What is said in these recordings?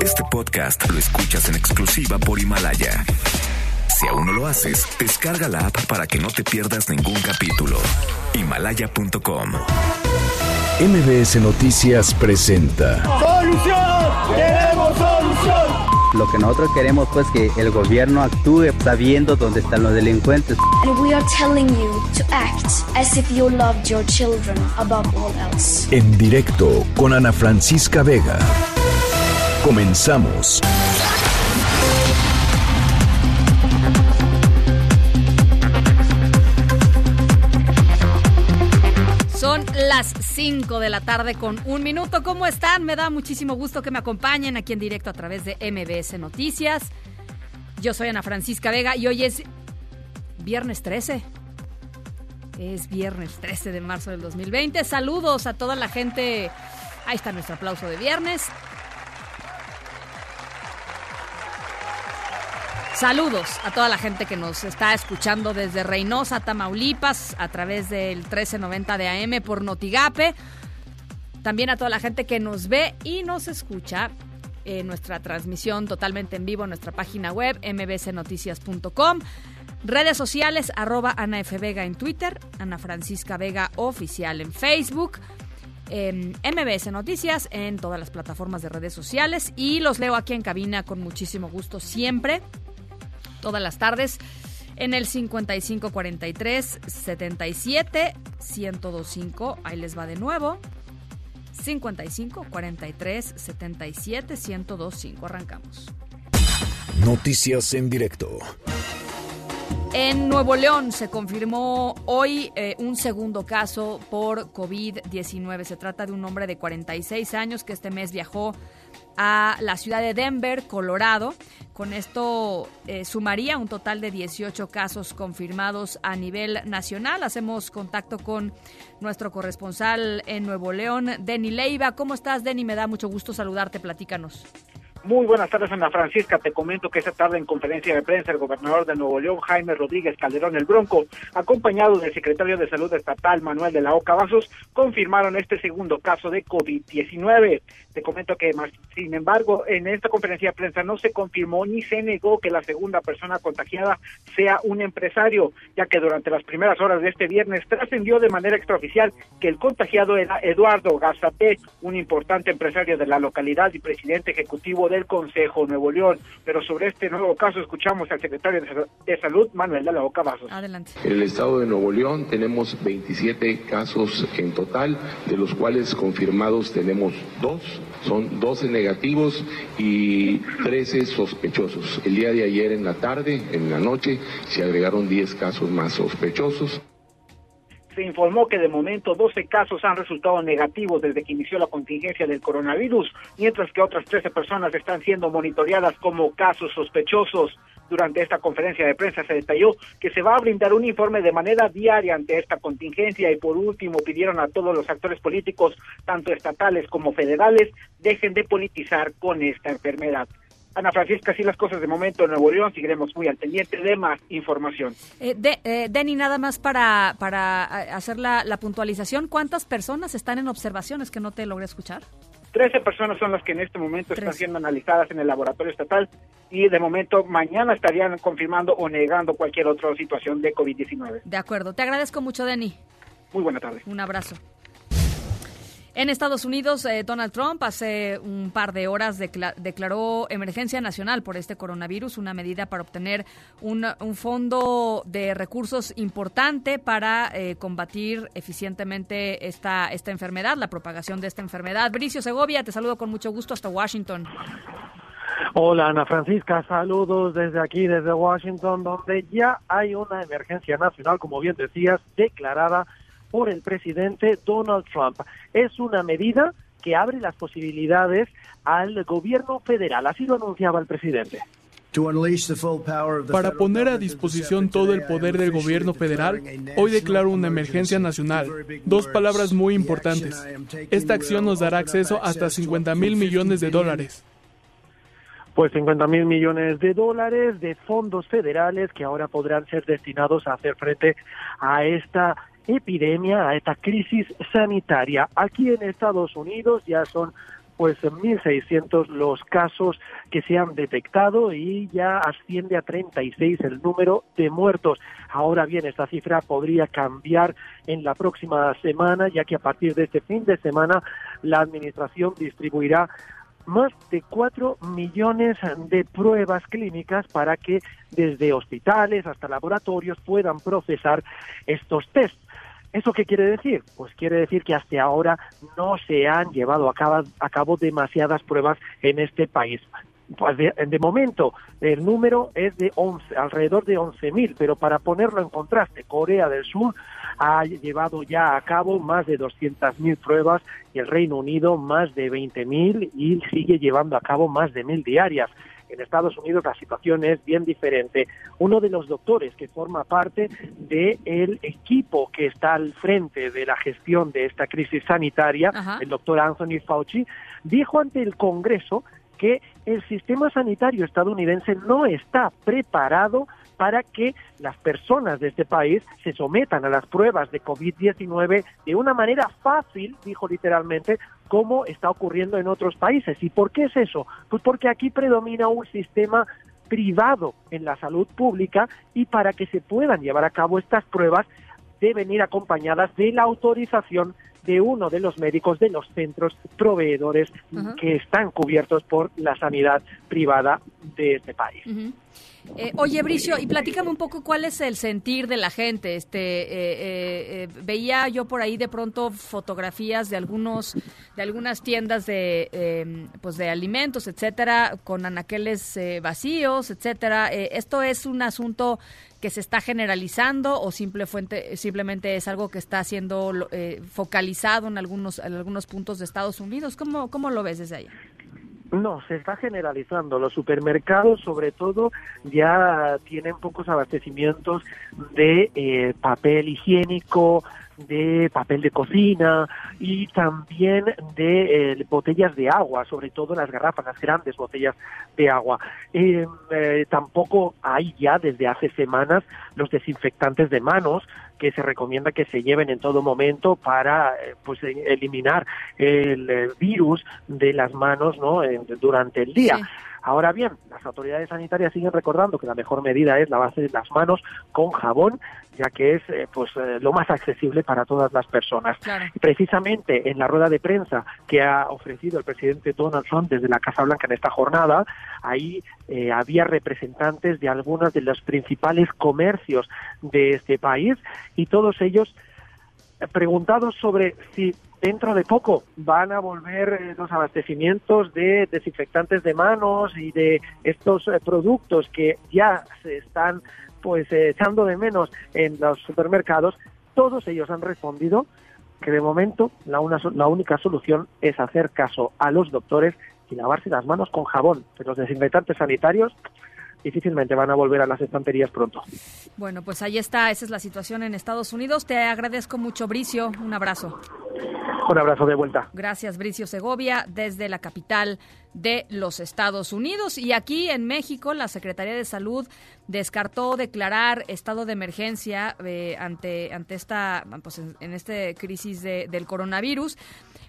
Este podcast lo escuchas en exclusiva por Himalaya. Si aún no lo haces, descarga la app para que no te pierdas ningún capítulo. Himalaya.com. MBS Noticias presenta. ¡Solución! ¡Queremos solución! Lo que nosotros queremos pues que el gobierno actúe sabiendo dónde están los delincuentes. And we are telling you to act as if you loved your children above all else. En directo con Ana Francisca Vega. Comenzamos. Son las 5 de la tarde con un minuto. ¿Cómo están? Me da muchísimo gusto que me acompañen aquí en directo a través de MBS Noticias. Yo soy Ana Francisca Vega y hoy es viernes 13. Es viernes 13 de marzo del 2020. Saludos a toda la gente. Ahí está nuestro aplauso de viernes. Saludos a toda la gente que nos está escuchando desde Reynosa, Tamaulipas, a través del 1390 de AM por Notigape. También a toda la gente que nos ve y nos escucha en nuestra transmisión totalmente en vivo en nuestra página web mbcnoticias.com. Redes sociales, arroba Ana F. Vega en Twitter, Ana Francisca Vega Oficial en Facebook. en MBS Noticias en todas las plataformas de redes sociales y los leo aquí en cabina con muchísimo gusto siempre todas las tardes en el 5543 77 1025. Ahí les va de nuevo. 55 43 77 1025. Arrancamos. Noticias en directo. En Nuevo León se confirmó hoy eh, un segundo caso por COVID-19. Se trata de un hombre de 46 años que este mes viajó a la ciudad de Denver, Colorado. Con esto eh, sumaría un total de 18 casos confirmados a nivel nacional. Hacemos contacto con nuestro corresponsal en Nuevo León, Denny Leiva. ¿Cómo estás, Denny? Me da mucho gusto saludarte. Platícanos. Muy buenas tardes, Ana Francisca. Te comento que esta tarde en conferencia de prensa el gobernador de Nuevo León, Jaime Rodríguez Calderón el Bronco, acompañado del secretario de Salud Estatal, Manuel de la Oca Vasos, confirmaron este segundo caso de COVID-19. Te comento que, más, sin embargo, en esta conferencia de prensa no se confirmó ni se negó que la segunda persona contagiada sea un empresario, ya que durante las primeras horas de este viernes trascendió de manera extraoficial que el contagiado era Eduardo Gazapé, un importante empresario de la localidad y presidente ejecutivo del Consejo Nuevo León. Pero sobre este nuevo caso escuchamos al secretario de Salud, Manuel de la Oca Vasos. Adelante. En el estado de Nuevo León tenemos 27 casos en total, de los cuales confirmados tenemos dos, son 12 negativos y 13 sospechosos. El día de ayer en la tarde, en la noche, se agregaron 10 casos más sospechosos se informó que de momento 12 casos han resultado negativos desde que inició la contingencia del coronavirus, mientras que otras 13 personas están siendo monitoreadas como casos sospechosos. Durante esta conferencia de prensa se detalló que se va a brindar un informe de manera diaria ante esta contingencia y por último pidieron a todos los actores políticos, tanto estatales como federales, dejen de politizar con esta enfermedad. Ana Francisca, así las cosas de momento en Nuevo León, seguiremos muy al pendiente de más información. Eh, de, eh, Denny, nada más para, para hacer la, la, puntualización, ¿cuántas personas están en observaciones que no te logré escuchar? Trece personas son las que en este momento están siendo analizadas en el laboratorio estatal y de momento mañana estarían confirmando o negando cualquier otra situación de COVID-19. De acuerdo, te agradezco mucho, Denny. Muy buena tarde. Un abrazo. En Estados Unidos, eh, Donald Trump hace un par de horas declaró emergencia nacional por este coronavirus, una medida para obtener un, un fondo de recursos importante para eh, combatir eficientemente esta, esta enfermedad, la propagación de esta enfermedad. Bricio Segovia, te saludo con mucho gusto hasta Washington. Hola Ana Francisca, saludos desde aquí, desde Washington, donde ya hay una emergencia nacional, como bien decías, declarada por el presidente Donald Trump. Es una medida que abre las posibilidades al gobierno federal, así lo anunciaba el presidente. Para poner a disposición todo el poder del gobierno federal, hoy declaro una emergencia nacional. Dos palabras muy importantes. Esta acción nos dará acceso hasta 50 mil millones de dólares. Pues 50 mil millones de dólares de fondos federales que ahora podrán ser destinados a hacer frente a esta epidemia, a esta crisis sanitaria. Aquí en Estados Unidos ya son pues 1.600 los casos que se han detectado y ya asciende a 36 el número de muertos. Ahora bien, esta cifra podría cambiar en la próxima semana, ya que a partir de este fin de semana la Administración distribuirá más de 4 millones de pruebas clínicas para que desde hospitales hasta laboratorios puedan procesar estos tests. ¿Eso qué quiere decir? Pues quiere decir que hasta ahora no se han llevado a cabo, demasiadas pruebas en este país. Pues de, de, momento el número es de 11, alrededor de 11.000, pero para ponerlo en contraste, Corea del Sur ha llevado ya a cabo más de 200.000 pruebas y el Reino Unido más de 20.000 y sigue llevando a cabo más de 1.000 diarias. En Estados Unidos la situación es bien diferente. Uno de los doctores que forma parte del equipo que está al frente de la gestión de esta crisis sanitaria, Ajá. el doctor Anthony Fauci, dijo ante el Congreso que el sistema sanitario estadounidense no está preparado para que las personas de este país se sometan a las pruebas de COVID-19 de una manera fácil, dijo literalmente, como está ocurriendo en otros países. ¿Y por qué es eso? Pues porque aquí predomina un sistema privado en la salud pública y para que se puedan llevar a cabo estas pruebas deben ir acompañadas de la autorización de uno de los médicos de los centros proveedores uh -huh. que están cubiertos por la sanidad privada de este país. Uh -huh. Eh, oye, Bricio, y platícame un poco cuál es el sentir de la gente. Este, eh, eh, veía yo por ahí de pronto fotografías de algunos, de algunas tiendas de, pues de alimentos, etcétera, con anaqueles vacíos, etcétera. ¿Esto es un asunto que se está generalizando o simple fuente, simplemente es algo que está siendo focalizado en algunos, en algunos puntos de Estados Unidos? ¿Cómo, cómo lo ves desde allá? No, se está generalizando. Los supermercados, sobre todo, ya tienen pocos abastecimientos de eh, papel higiénico, de papel de cocina y también de eh, botellas de agua, sobre todo las garrafas, las grandes botellas de agua. Eh, eh, tampoco hay ya desde hace semanas los desinfectantes de manos que se recomienda que se lleven en todo momento para pues eliminar el virus de las manos ¿no? durante el día. Ahora bien, las autoridades sanitarias siguen recordando que la mejor medida es lavarse las manos con jabón, ya que es eh, pues eh, lo más accesible para todas las personas. Claro. Precisamente en la rueda de prensa que ha ofrecido el presidente Donald Trump desde la Casa Blanca en esta jornada, ahí eh, había representantes de algunos de los principales comercios de este país y todos ellos preguntados sobre si dentro de poco van a volver los abastecimientos de desinfectantes de manos y de estos eh, productos que ya se están pues eh, echando de menos en los supermercados, todos ellos han respondido que de momento la, una, la única solución es hacer caso a los doctores y lavarse las manos con jabón. Pero los desinfectantes sanitarios difícilmente van a volver a las estanterías pronto. Bueno, pues ahí está, esa es la situación en Estados Unidos. Te agradezco mucho, Bricio. Un abrazo. Un abrazo de vuelta. Gracias, Bricio Segovia, desde la capital de los Estados Unidos. Y aquí en México, la Secretaría de Salud descartó declarar estado de emergencia eh, ante, ante esta, pues en, en esta crisis de, del coronavirus.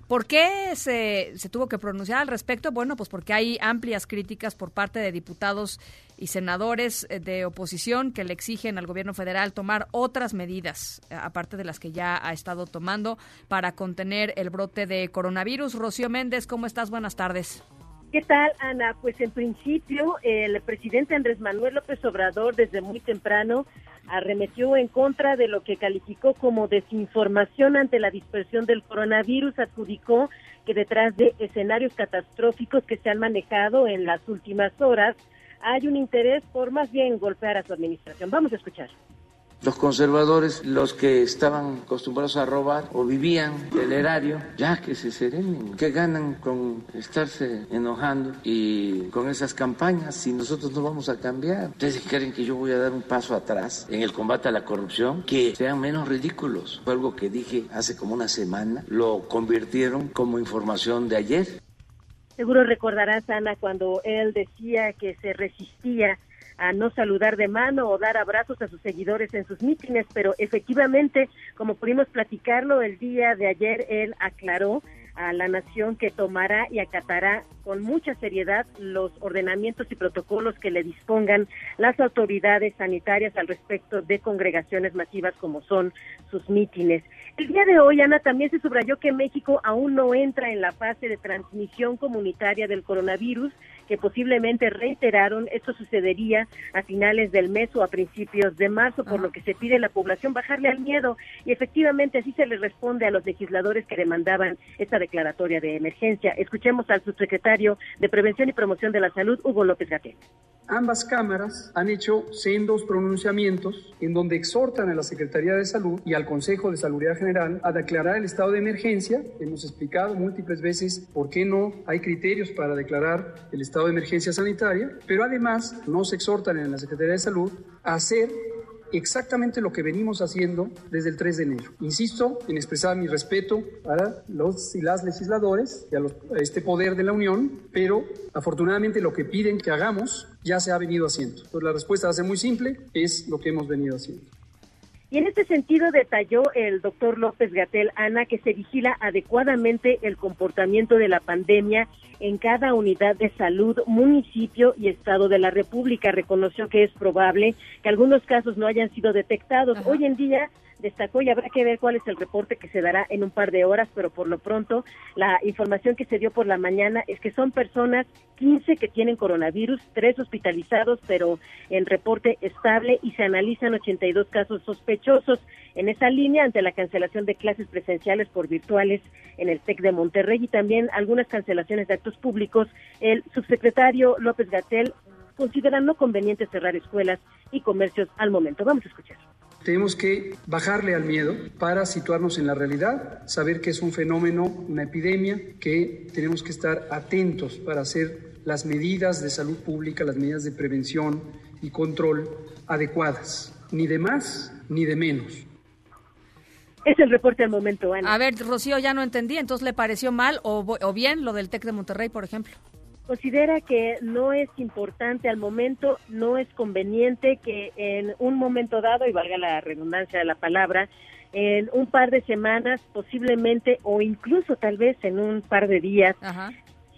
¿Por qué se, se, tuvo que pronunciar al respecto? Bueno, pues porque hay amplias críticas por parte de diputados y senadores de oposición que le exigen al gobierno federal tomar otras medidas, aparte de las que ya ha estado tomando, para contener el brote de coronavirus. Rocío Méndez, ¿cómo estás? Buenas tardes. ¿Qué tal, Ana? Pues en principio el presidente Andrés Manuel López Obrador desde muy temprano arremetió en contra de lo que calificó como desinformación ante la dispersión del coronavirus, adjudicó que detrás de escenarios catastróficos que se han manejado en las últimas horas hay un interés por más bien golpear a su administración. Vamos a escuchar. Los conservadores, los que estaban acostumbrados a robar o vivían del erario, ya que se serenen. ¿Qué ganan con estarse enojando y con esas campañas si nosotros no vamos a cambiar? ¿Ustedes creen que yo voy a dar un paso atrás en el combate a la corrupción? Que sean menos ridículos. Fue algo que dije hace como una semana. Lo convirtieron como información de ayer. Seguro recordarás, Ana, cuando él decía que se resistía a no saludar de mano o dar abrazos a sus seguidores en sus mítines, pero efectivamente, como pudimos platicarlo el día de ayer, él aclaró a la nación que tomará y acatará con mucha seriedad los ordenamientos y protocolos que le dispongan las autoridades sanitarias al respecto de congregaciones masivas como son sus mítines. El día de hoy, Ana, también se subrayó que México aún no entra en la fase de transmisión comunitaria del coronavirus que posiblemente reiteraron, esto sucedería a finales del mes o a principios de marzo, por lo que se pide a la población bajarle al miedo y efectivamente así se le responde a los legisladores que demandaban esta declaratoria de emergencia. Escuchemos al subsecretario de Prevención y Promoción de la Salud, Hugo López Gatel. Ambas cámaras han hecho sendos pronunciamientos en donde exhortan a la Secretaría de Salud y al Consejo de Salud General a declarar el estado de emergencia. Hemos explicado múltiples veces por qué no hay criterios para declarar el estado de emergencia sanitaria, pero además nos exhortan en la Secretaría de Salud a hacer exactamente lo que venimos haciendo desde el 3 de enero. Insisto en expresar mi respeto a los y las legisladores y a, este poder de la Unión, pero afortunadamente lo que piden que hagamos ya se ha venido haciendo. Entonces la respuesta va a ser muy simple, es lo que hemos venido haciendo. Y en este sentido detalló el doctor López Gatel, Ana, que se vigila adecuadamente el comportamiento de la pandemia en cada unidad de salud, municipio y estado de la República. Reconoció que es probable que algunos casos no hayan sido detectados. Hoy en día destacó y habrá que ver cuál es el reporte que se dará en un par de horas, pero por lo pronto la información que se dio por la mañana es que son personas 15 que tienen coronavirus, tres hospitalizados, pero en reporte estable y se analizan 82 casos sospechosos. En esa línea, ante la cancelación de clases presenciales por virtuales en el TEC de Monterrey y también algunas cancelaciones de actos públicos, el subsecretario López Gatel considera no conveniente cerrar escuelas y comercios al momento. Vamos a escuchar. Tenemos que bajarle al miedo para situarnos en la realidad, saber que es un fenómeno, una epidemia, que tenemos que estar atentos para hacer las medidas de salud pública, las medidas de prevención y control adecuadas, ni de más ni de menos. Es el reporte al momento, Ana. A ver, Rocío, ya no entendí, entonces le pareció mal o, o bien lo del TEC de Monterrey, por ejemplo considera que no es importante al momento, no es conveniente que en un momento dado, y valga la redundancia de la palabra, en un par de semanas posiblemente o incluso tal vez en un par de días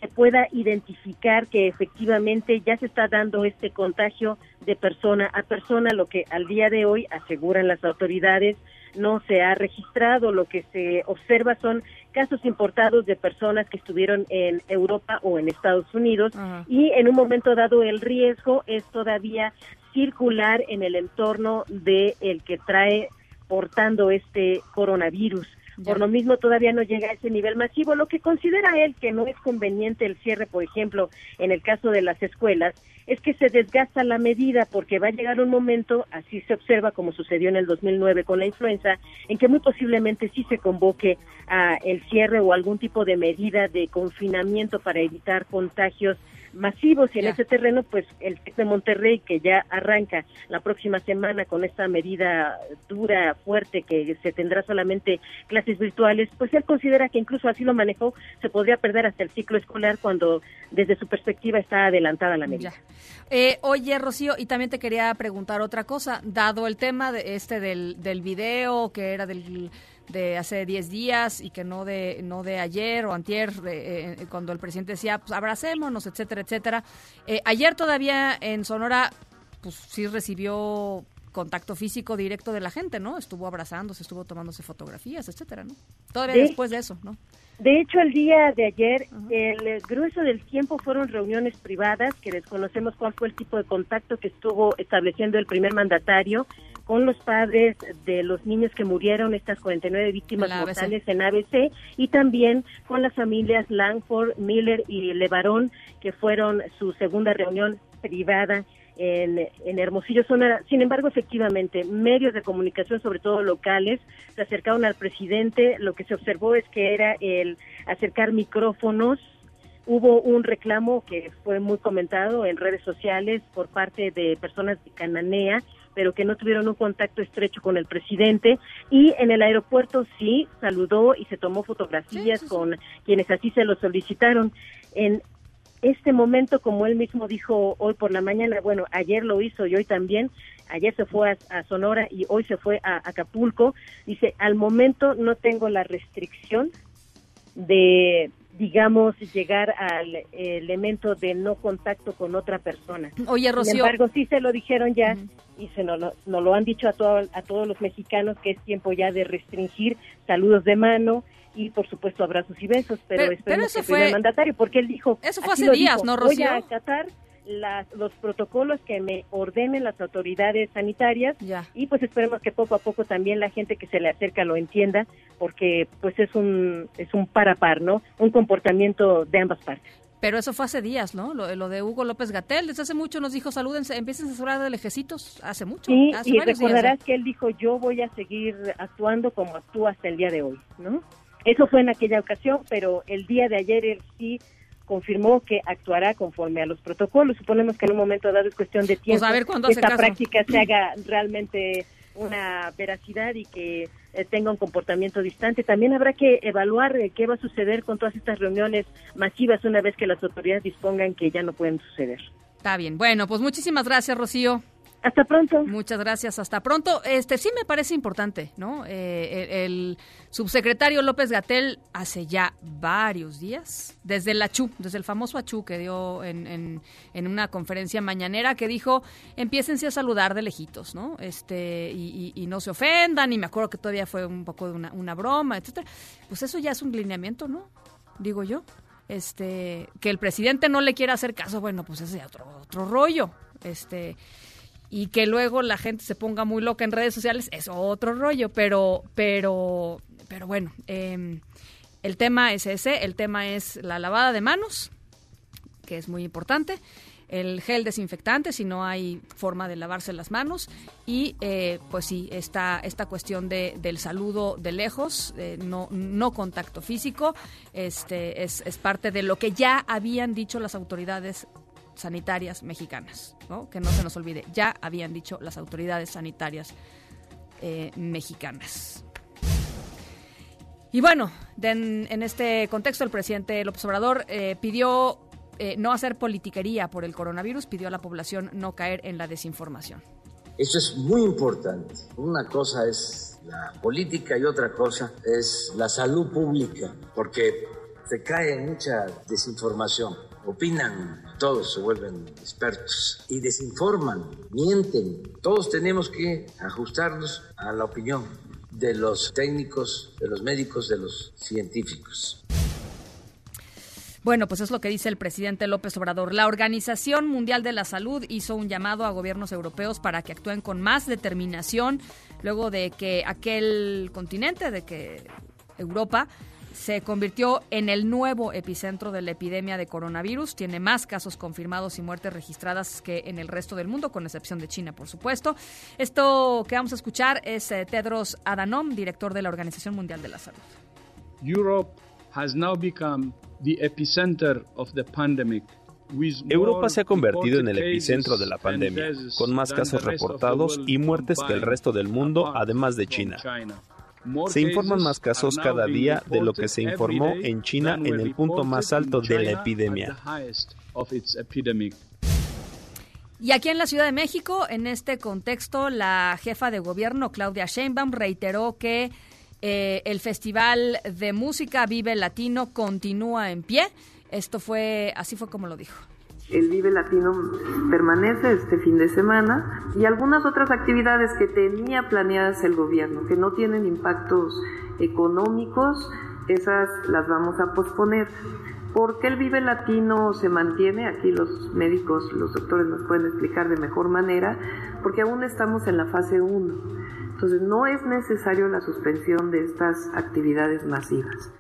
se pueda identificar que efectivamente ya se está dando este contagio de persona a persona, lo que al día de hoy aseguran las autoridades no se ha registrado. Lo que se observa son casos importados de personas que estuvieron en Europa o en Estados Unidos y en un momento dado el riesgo es todavía circular en el entorno de el que trae portando este coronavirus. Por lo mismo todavía no llega a ese nivel masivo, lo que considera él que no es conveniente el cierre, por ejemplo, en el caso de las escuelas, es que se desgasta la medida porque va a llegar un momento, así se observa como sucedió en el 2009 con la influenza, en que muy posiblemente sí se convoque a el cierre o algún tipo de medida de confinamiento para evitar contagios masivos y en ese terreno pues el TEC de Monterrey que ya arranca la próxima semana con esta medida dura, fuerte que se tendrá solamente clases virtuales, pues él considera que incluso así lo manejó, se podría perder hasta el ciclo escolar cuando desde su perspectiva está adelantada la medida. Eh, oye, Rocío, y también te quería preguntar otra cosa, dado el tema de este del, del video que era del de hace 10 días y que no de no de ayer o antier de, eh, cuando el presidente decía pues abracémonos etcétera etcétera. Eh, ayer todavía en Sonora pues sí recibió contacto físico directo de la gente no estuvo abrazándose estuvo tomándose fotografías etcétera no todavía después de eso no de hecho, el día de ayer, el grueso del tiempo fueron reuniones privadas, que desconocemos cuál fue el tipo de contacto que estuvo estableciendo el primer mandatario con los padres de los niños que murieron, estas 49 víctimas mortales en ABC, y también con las familias Langford, Miller y Levarón, que fueron su segunda reunión privada en, en, Hermosillo, Sonora. Sin embargo, efectivamente, medios de comunicación, sobre todo locales, se acercaron al presidente. Lo que se observó es que era el acercar micrófonos. Hubo un reclamo que fue muy comentado en redes sociales por parte de personas de Cananea pero que no tuvieron un contacto estrecho con el presidente y en el aeropuerto sí saludó y se tomó fotografías con quienes así se lo solicitaron. En este momento, como él mismo dijo hoy por la mañana, bueno, ayer lo hizo y hoy también, ayer se fue a, Sonora y hoy se fue a Acapulco, dice, al momento no tengo la restricción de digamos, llegar al elemento de no contacto con otra persona. Oye, Rocío. Sin embargo, sí se lo dijeron ya y se nos, lo, lo han dicho a, todo, a todos los mexicanos que es tiempo ya de restringir saludos de mano y, por supuesto, abrazos y besos, pero, Pero- esperemos pero eso que el fue- mandatario, porque él dijo... Eso fue hace días, dijo, ¿no, Voy Rocío? a acatar las- los protocolos que me ordenen las autoridades sanitarias y pues esperemos que poco a poco también la gente que se le acerca lo entienda porque pues es un es un par a par, ¿no? Un comportamiento de ambas partes. Pero eso fue hace días, ¿no? Lo, lo de Hugo López Gatel, desde hace mucho nos dijo, salúdense, empiecen a hablar de lejecitos, hace mucho. Sí, hace y días recordarás que él dijo, yo voy a seguir actuando como actúa hasta el día de hoy, ¿no? Eso fue en aquella ocasión, pero el día de ayer él sí confirmó que actuará conforme a los protocolos. Suponemos que en un momento dado es cuestión de tiempo Pues a ver cuándo que esta caso. práctica se haga realmente una veracidad y que eh, tenga un comportamiento distante. También habrá que evaluar eh, qué va a suceder con todas estas reuniones masivas una vez que las autoridades dispongan que ya no pueden suceder. Está bien. Bueno, pues muchísimas gracias, Rocío. Hasta pronto. Muchas gracias. Hasta pronto. Este sí me parece importante, ¿no? Eh, el, subsecretario López Gatel hace ya varios días, desde el Achú, desde el famoso Achú que dio en, en, en una conferencia mañanera que dijo, empiécense a saludar de lejitos, ¿no? Este, y, y- y no se ofendan, y me acuerdo que todavía fue un poco de una, una broma, etcétera. Pues eso ya es un lineamiento, ¿no? Digo yo. Este, que el presidente no le quiera hacer caso, bueno, pues ese es otro, otro rollo. Este, y que luego la gente se ponga muy loca en redes sociales es otro rollo, pero, pero, pero bueno, eh, el tema es ese, el tema es la lavada de manos, que es muy importante, el gel desinfectante si no hay forma de lavarse las manos y eh, pues sí, esta, esta cuestión de, del saludo de lejos, eh, no, no contacto físico, este, es, es parte de lo que ya habían dicho las autoridades sanitarias mexicanas, ¿no? que no se nos olvide, ya habían dicho las autoridades sanitarias eh, mexicanas. Y bueno, en este contexto el presidente López Obrador eh, pidió eh, no hacer politiquería por el coronavirus, pidió a la población no caer en la desinformación. Eso es muy importante. Una cosa es la política y otra cosa es la salud pública, porque se cae en mucha desinformación. Opinan, todos se vuelven expertos y desinforman, mienten. Todos tenemos que ajustarnos a la opinión de los técnicos, de los médicos, de los científicos. Bueno, pues es lo que dice el presidente López Obrador. La Organización Mundial de la Salud hizo un llamado a gobiernos europeos para que actúen con más determinación luego de que aquel continente, de que Europa se convirtió en el nuevo epicentro de la epidemia de coronavirus. Tiene más casos confirmados y muertes registradas que en el resto del mundo, con excepción de China, por supuesto. Esto que vamos a escuchar es eh, Tedros Adhanom, director de la Organización Mundial de la Salud. Europe has now become the epicenter of the pandemic. with Europa se ha convertido en el epicentro de la pandemia, con más casos reportados y muertes que el resto del mundo, además de China. Se informan más casos cada día de lo que se informó en China en el punto más alto de la epidemia. Y aquí en la Ciudad de México, en este contexto, la jefa de gobierno, Claudia Sheinbaum, reiteró que eh, el Festival de Música Vive Latino continúa en pie. Esto fue, así fue como lo dijo. El Vive Latino permanece este fin de semana y algunas otras actividades que tenía planeadas el gobierno, que no tienen impactos económicos, esas las vamos a posponer. ¿Por qué el Vive Latino se mantiene? Aquí los médicos, los doctores nos pueden explicar de mejor manera, porque aún estamos en la fase 1. Entonces no es necesario la suspensión de estas actividades masivas.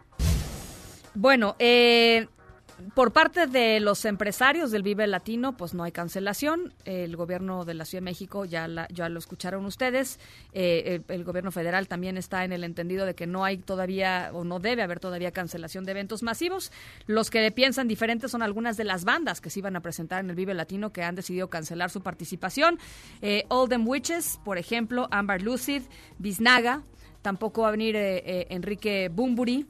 Bueno, eh, por parte de los empresarios del Vive Latino, pues no hay cancelación. El gobierno de la Ciudad de México, ya, la- ya lo escucharon ustedes, eh, el, gobierno federal también está en el entendido de que no hay todavía o no debe haber todavía cancelación de eventos masivos. Los que piensan diferentes son algunas de las bandas que se iban a presentar en el Vive Latino que han decidido cancelar su participación. Eh, All Them Witches, por ejemplo, Amber Lucid, Biznaga, tampoco va a venir eh, eh, Enrique Bumburi.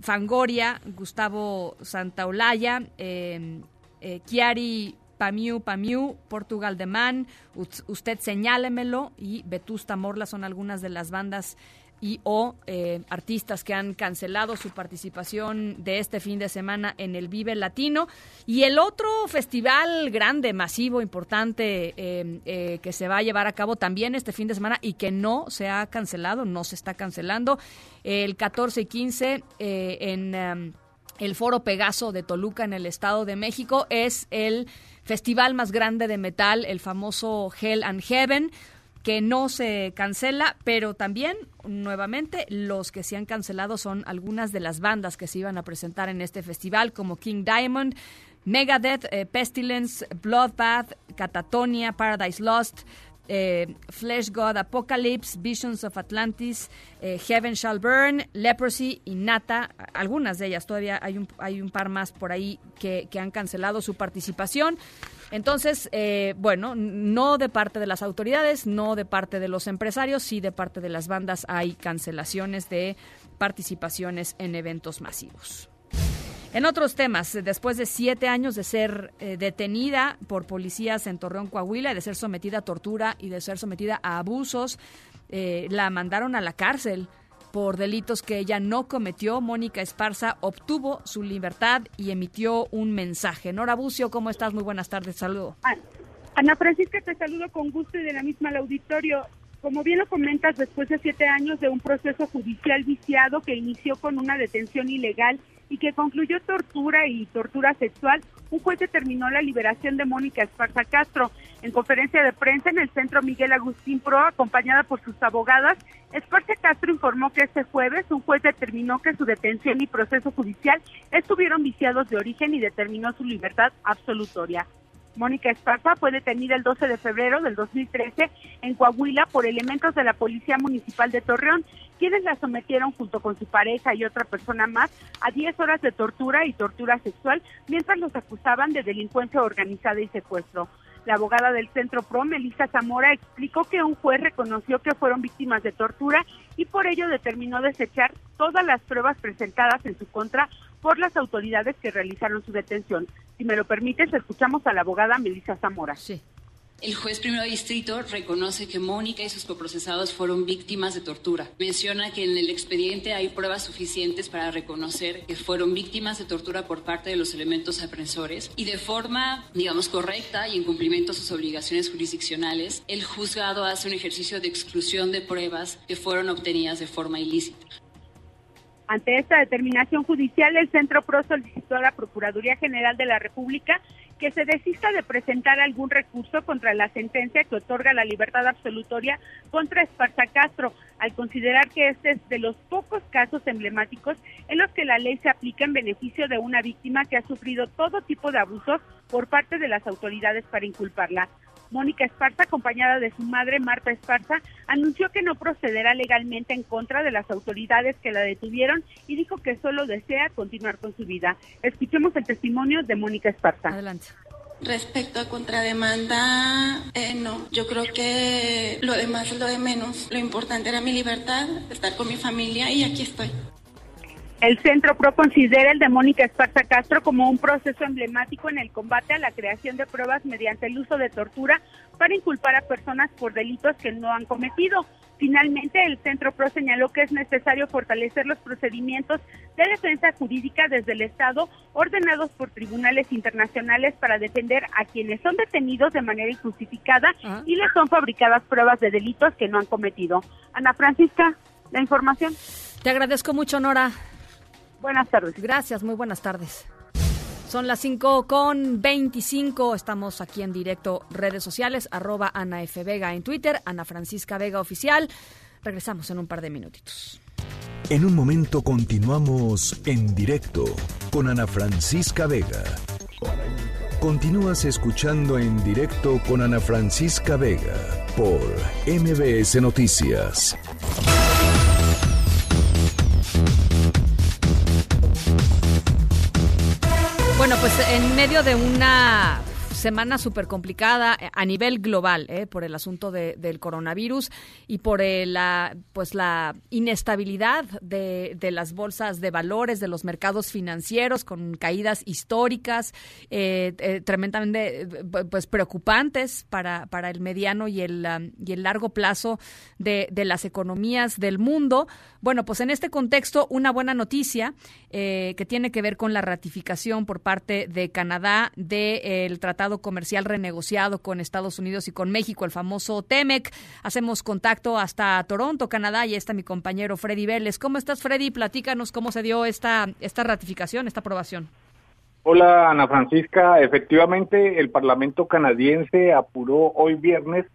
Fangoria, Gustavo Santaolalla, eh, eh, Chiari Pamiu Pamiu, Portugal de Man, Us- Usted Señálemelo y Vetusta Morla son algunas de las bandas y o eh, artistas que han cancelado su participación de este fin de semana en el Vive Latino. Y el otro festival grande, masivo, importante eh, eh, que se va a llevar a cabo también este fin de semana y que no se ha cancelado, no se está cancelando, el 14 y 15 en em, el Foro Pegaso de Toluca en el Estado de México es el festival más grande de metal, el famoso Hell and Heaven que no se cancela, pero también, nuevamente, los que se han cancelado son algunas de las bandas que se iban a presentar en este festival, como King Diamond, Megadeth, eh, Pestilence, Bloodbath, Catatonia, Paradise Lost, eh, Flesh God Apocalypse, Visions of Atlantis, eh, Heaven Shall Burn, Leprosy y Nata. Algunas de ellas, todavía hay un, hay un par más por ahí que, que han cancelado su participación. Entonces, eh, bueno, no de parte de las autoridades, no de parte de los empresarios, sí de parte de las bandas hay cancelaciones de participaciones en eventos masivos. En otros temas, después de siete años de ser eh, detenida por policías en Torreón, Coahuila, de ser sometida a tortura y de ser sometida a abusos, eh, la mandaron a la cárcel por delitos que ella no cometió. Mónica Esparza obtuvo su libertad y emitió un mensaje. Nora Bucio, ¿cómo estás? Muy buenas tardes, saludo. Ana Francisca, te saludo con gusto y de la misma al auditorio. Como bien lo comentas, después de siete años de un proceso judicial viciado que inició con una detención ilegal y que concluyó tortura y tortura sexual, un juez determinó la liberación de Mónica Esparza Castro. En conferencia de prensa en el centro Miguel Agustín Pro, acompañada por sus abogadas, Esparza Castro informó que este jueves un juez determinó que su detención y proceso judicial estuvieron viciados de origen y determinó su libertad absolutoria. Mónica Esparza fue detenida el 12 de febrero del 2013 en Coahuila por elementos de la Policía Municipal de Torreón, quienes la sometieron junto con su pareja y otra persona más a 10 horas de tortura y tortura sexual mientras los acusaban de delincuencia organizada y secuestro. La abogada del Centro PRO, Melissa Zamora, explicó que un juez reconoció que fueron víctimas de tortura y por ello determinó desechar todas las pruebas presentadas en su contra por las autoridades que realizaron su detención. Si me lo permites, escuchamos a la abogada Melissa Zamora. Sí. El juez primero distrito reconoce que Mónica y sus coprocesados fueron víctimas de tortura. Menciona que en el expediente hay pruebas suficientes para reconocer que fueron víctimas de tortura por parte de los elementos aprensores y de forma, digamos, correcta y en cumplimiento a sus obligaciones jurisdiccionales, el juzgado hace un ejercicio de exclusión de pruebas que fueron obtenidas de forma ilícita. Ante esta determinación judicial, el Centro PRO solicitó a la Procuraduría General de la República que se desista de presentar algún recurso contra la sentencia que otorga la libertad absolutoria contra Esparza Castro, al considerar que este es de los pocos casos emblemáticos en los que la ley se aplica en beneficio de una víctima que ha sufrido todo tipo de abusos por parte de las autoridades para inculparla. Mónica Esparza, acompañada de su madre Marta Esparza, anunció que no procederá legalmente en contra de las autoridades que la detuvieron y dijo que solo desea continuar con su vida. Escuchemos el testimonio de Mónica Esparza. Adelante. Respecto a contrademanda, eh, no. Yo creo que lo demás es lo de menos. Lo importante era mi libertad, estar con mi familia y aquí estoy. El Centro PRO considera el de Mónica Esparza Castro como un proceso emblemático en el combate a la creación de pruebas mediante el uso de tortura para inculpar a personas por delitos que no han cometido. Finalmente, el Centro PRO señaló que es necesario fortalecer los procedimientos de defensa jurídica desde el Estado ordenados por tribunales internacionales para defender a quienes son detenidos de manera injustificada y les son fabricadas pruebas de delitos que no han cometido. Ana Francisca, la información. Te agradezco mucho, Nora. Buenas tardes. Gracias, muy buenas tardes. Son las 5 con 25. Estamos aquí en directo, redes sociales, arroba Ana F. Vega en Twitter, Ana Francisca Vega Oficial. Regresamos en un par de minutitos. En un momento continuamos en directo con Ana Francisca Vega. Continúas escuchando en directo con Ana Francisca Vega por MBS Noticias. Pues en medio de una semana súper complicada eh, a nivel global eh, por el asunto de, del coronavirus y por la pues la inestabilidad de, de, las bolsas de valores de los mercados financieros con caídas históricas eh, tremendamente pues preocupantes para, para el mediano y el, um, y el largo plazo de, de las economías del mundo. Bueno, pues en este contexto una buena noticia que tiene que ver con la ratificación por parte de Canadá del Tratado Comercial renegociado con Estados Unidos y con México, el famoso TEMEC. Hacemos contacto hasta Toronto, Canadá, y está mi compañero Freddy Vélez. ¿Cómo estás, Freddy? Platícanos cómo se dio esta, esta ratificación, esta aprobación. Hola, Ana Francisca. Efectivamente, el Parlamento canadiense apuró hoy viernes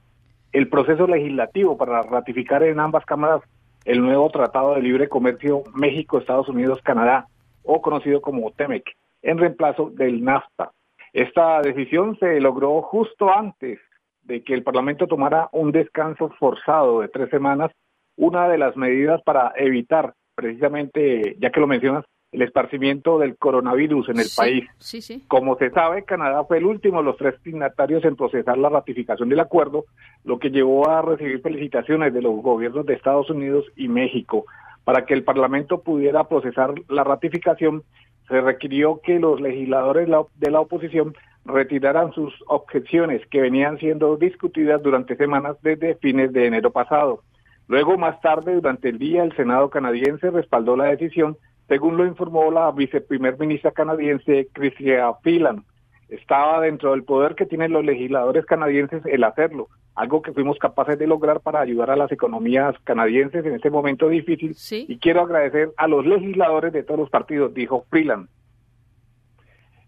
el proceso legislativo para ratificar en ambas cámaras el nuevo Tratado de Libre Comercio México, Estados Unidos, Canadá, o conocido como TEMEC, en reemplazo del NAFTA. Esta decisión se logró justo antes de que el Parlamento tomara un descanso forzado de tres semanas, una de las medidas para evitar precisamente, ya que lo mencionas, el esparcimiento del coronavirus en el país. Sí, sí. Como se sabe, Canadá fue el último de los tres signatarios en procesar la ratificación del acuerdo, lo que llevó a recibir felicitaciones de los gobiernos de Estados Unidos y México. Para que el Parlamento pudiera procesar la ratificación, se requirió que los legisladores de la oposición retiraran sus objeciones que venían siendo discutidas durante semanas desde fines de enero pasado. Luego, más tarde, durante el día, el Senado canadiense respaldó la decisión, según lo informó la viceprimer ministra canadiense Chrystia Phelan estaba dentro del poder que tienen los legisladores canadienses el hacerlo, algo que fuimos capaces de lograr para ayudar a las economías canadienses en este momento difícil. Y quiero agradecer a los legisladores de todos los partidos, dijo Freeland.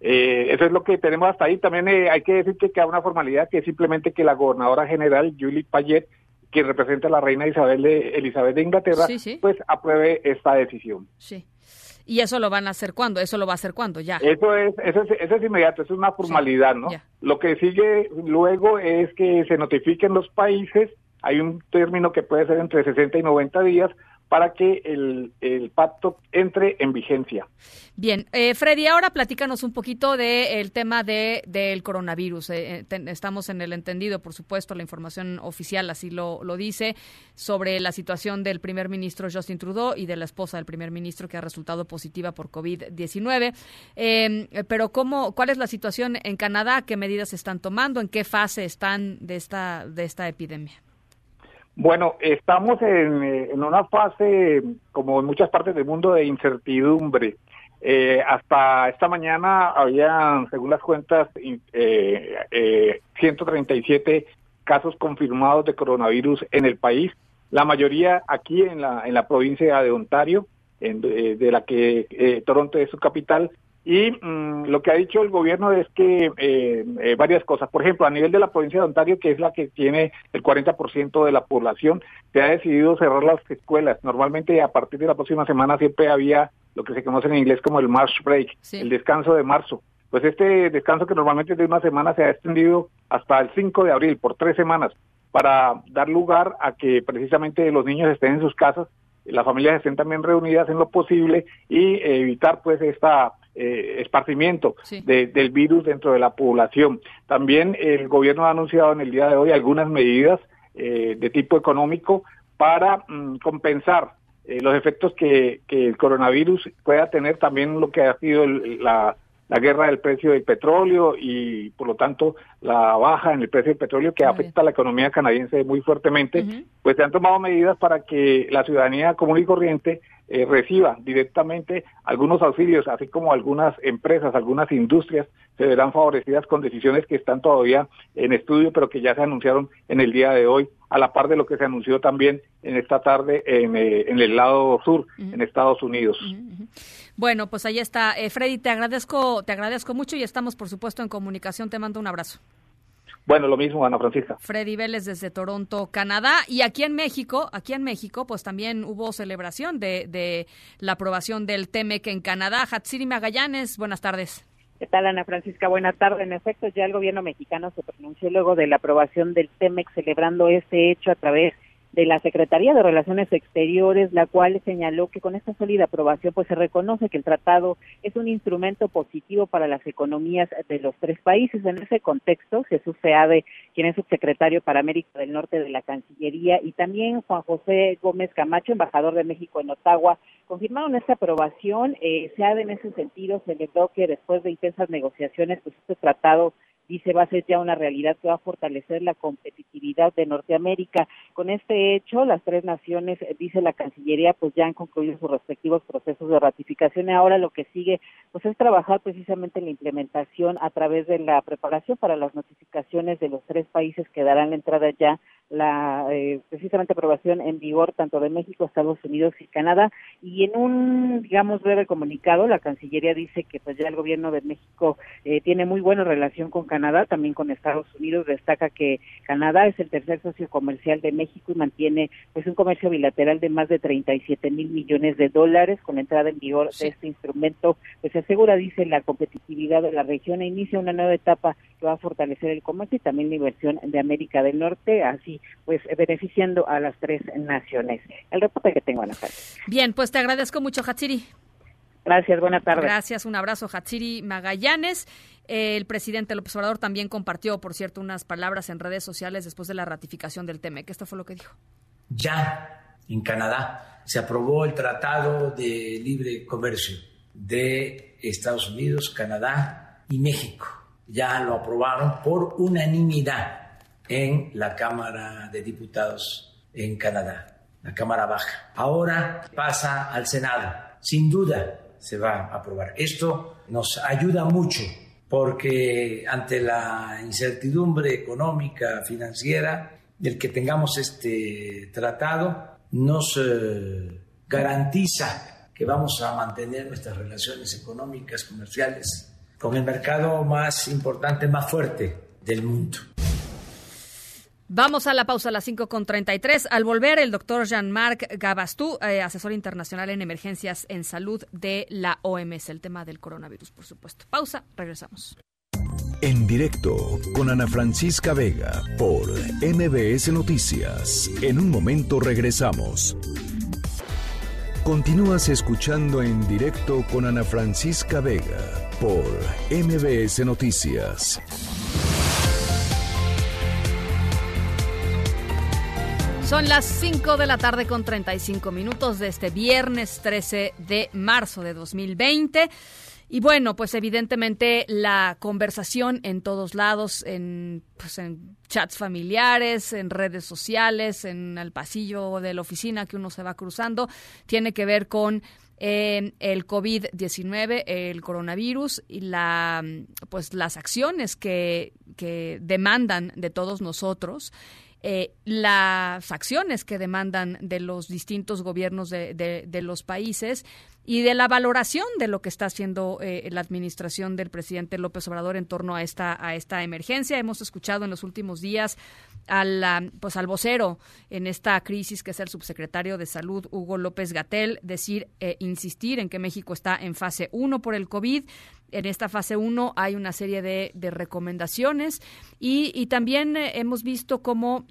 Eh, eso es lo que tenemos hasta ahí. También eh, hay que decir que queda una formalidad que es simplemente que la gobernadora general, Julie Payet, que representa a la reina Isabel de, Elizabeth de Inglaterra, pues apruebe esta decisión. Sí. ¿Y eso lo van a hacer cuándo? ¿Eso lo va a hacer cuándo? Ya. Eso es, eso es, eso es inmediato, eso es una formalidad, ¿no? Lo que sigue luego es que se notifiquen los países, hay un término que puede ser entre 60 y 90 días, para que el, el pacto entre en vigencia. Bien, eh, Freddy, ahora platícanos un poquito del tema de, del coronavirus. Eh, eh, estamos en el entendido, por supuesto, la información oficial así lo, lo dice, sobre la situación del primer ministro Justin Trudeau y de la esposa del primer ministro que ha resultado positiva por COVID-19. Em, pero, ¿cómo, ¿cuál es la situación en Canadá? ¿Qué medidas se están tomando? ¿En qué fase están de esta, de esta epidemia? Bueno, estamos eh, en, una fase, como en muchas partes del mundo, de incertidumbre. Eh, hasta esta mañana había, según las cuentas, eh, 137 eh, casos confirmados de coronavirus en el país, la mayoría aquí en la, en la provincia de Ontario, en, de la que Toronto es su capital, y mm, lo que ha dicho el gobierno es que eh, eh, varias cosas. Por ejemplo, a nivel de la provincia de Ontario, que es la que tiene el 40% de la población, se ha decidido cerrar las escuelas. Normalmente a partir de la próxima semana siempre había lo que se conoce en inglés como el March Break, el descanso de marzo. Pues este descanso que normalmente es de una semana se ha extendido hasta el 5 de abril, por tres semanas, para dar lugar a que precisamente los niños estén en sus casas, las familias estén también reunidas en lo posible y evitar pues esta eh, esparcimiento del virus dentro de la población. También el gobierno ha anunciado en el día de hoy algunas medidas eh, de tipo económico para mm, compensar eh, los efectos que, el coronavirus pueda tener, también lo que ha sido la, guerra del precio del petróleo y por lo tanto la baja en el precio del petróleo que afecta a la economía canadiense muy fuertemente, pues se han tomado medidas para que la ciudadanía común y corriente eh, reciba directamente algunos auxilios, así como algunas empresas, algunas industrias se verán favorecidas con decisiones que están todavía en estudio, pero que ya se anunciaron en el día de hoy, a la par de lo que se anunció también en esta tarde en, eh, el lado sur, en Estados Unidos. Bueno, pues ahí está. Eh, Freddy, te agradezco, te agradezco mucho y estamos, por supuesto, en comunicación. Te mando un abrazo. Bueno, lo mismo, Ana Francisca. Freddy Vélez desde Toronto, Canadá. Y aquí en México, aquí en México, pues también hubo celebración de, de la aprobación del TEMEC en Canadá. Hatsiri Magallanes, buenas tardes. ¿Qué tal, Ana Francisca? Buenas tardes. En efecto, ya el gobierno mexicano se pronunció luego de la aprobación del TEMEC, celebrando este hecho a través de la Secretaría de Relaciones Exteriores, la cual señaló que con esta sólida aprobación pues se reconoce que el tratado es un instrumento positivo para las economías de los tres países. En ese contexto, Jesús Feade, quien es subsecretario para América del Norte de la Cancillería, y también Juan José Gómez Camacho, embajador de México en Ottawa, confirmaron esta aprobación. Eh, Feade en ese sentido celebró que después de intensas negociaciones, pues este tratado dice va a ser ya una realidad que va a fortalecer la competitividad de Norteamérica. Con este hecho, las tres naciones, eh, dice la Cancillería, pues ya han concluido sus respectivos procesos de ratificación y ahora lo que sigue pues es trabajar precisamente en la implementación a través de la preparación para las notificaciones de los tres países que darán la entrada ya la eh, precisamente aprobación en vigor tanto de México, Estados Unidos y Canadá y en un digamos breve comunicado la Cancillería dice que pues ya el gobierno de México eh, tiene muy buena relación con Canadá, también con Estados Unidos destaca que Canadá es el tercer socio comercial de México y mantiene pues un comercio bilateral de más de 37 mil millones de dólares con la entrada en vigor de este instrumento pues se asegura dice la competitividad de la región e inicia una nueva etapa que va a fortalecer el comercio y también la inversión de América del Norte así pues beneficiando a las tres naciones. El reporte que tengo, Ana Bien, pues te agradezco mucho, Hatsiri. Gracias, buena tarde. Gracias, un abrazo, Hatsiri Magallanes. El presidente López Obrador también compartió, por cierto, unas palabras en redes sociales después de la ratificación del TEMEC. Esto fue lo que dijo. Ya en Canadá se aprobó el Tratado de Libre Comercio de Estados Unidos, Canadá y México. Ya lo aprobaron por unanimidad en la Cámara de Diputados en Canadá, la Cámara Baja. Ahora pasa al Senado. Sin duda se va a aprobar. Esto nos ayuda mucho porque ante la incertidumbre económica, financiera, el que tengamos este tratado nos eh, garantiza que vamos a mantener nuestras relaciones económicas, comerciales, con el mercado más importante, más fuerte del mundo. Vamos a la pausa a las 5.33. Al volver, el doctor Jean-Marc Gabastú, eh, asesor internacional en emergencias en salud de la OMS, el tema del coronavirus, por supuesto. Pausa, regresamos. En directo con Ana Francisca Vega por MBS Noticias. En un momento regresamos. Continúas escuchando en directo con Ana Francisca Vega por MBS Noticias. Son las 5 de la tarde con 35 minutos de este viernes 13 de marzo de 2020. Y bueno, pues evidentemente la conversación en todos lados, en, pues en chats familiares, en redes sociales, en el pasillo de la oficina que uno se va cruzando, tiene que ver con eh, el COVID-19, el coronavirus y la, pues las acciones que, que demandan de todos nosotros eh, las acciones que demandan de los distintos gobiernos de, de, los países y de la valoración de lo que está haciendo eh, la administración del presidente López Obrador en torno a esta a esta emergencia. Hemos escuchado en los últimos días al pues al vocero en esta crisis que es el subsecretario de Salud Hugo López Gatel decir eh, insistir en que México está en fase 1 por el COVID en esta fase 1 hay una serie de, de recomendaciones y, y también eh, hemos visto cómo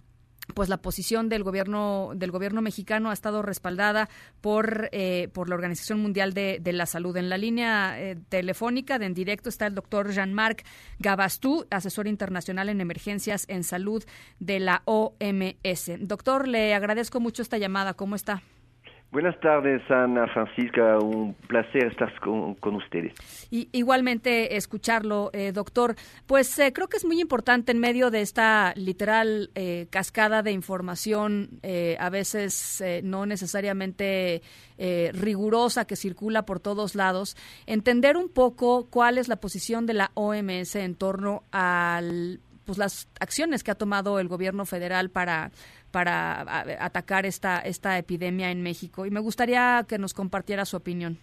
pues la posición del gobierno del gobierno mexicano ha estado respaldada por eh, por la Organización Mundial de, de, la Salud. En la línea eh, telefónica de en directo está el doctor Jean-Marc Gabastú, asesor internacional en emergencias en salud de la OMS. Doctor, le agradezco mucho esta llamada. ¿Cómo está? Buenas tardes, Ana Francisca. Un placer estar con, ustedes. Y, igualmente escucharlo, eh, doctor. Pues eh, creo que es muy importante en medio de esta literal eh, cascada de información, a veces no necesariamente rigurosa que circula por todos lados, entender un poco cuál es la posición de la OMS en torno a pues, las acciones que ha tomado el gobierno federal para para atacar esta, esta epidemia en México. Y me gustaría que nos compartiera su opinión.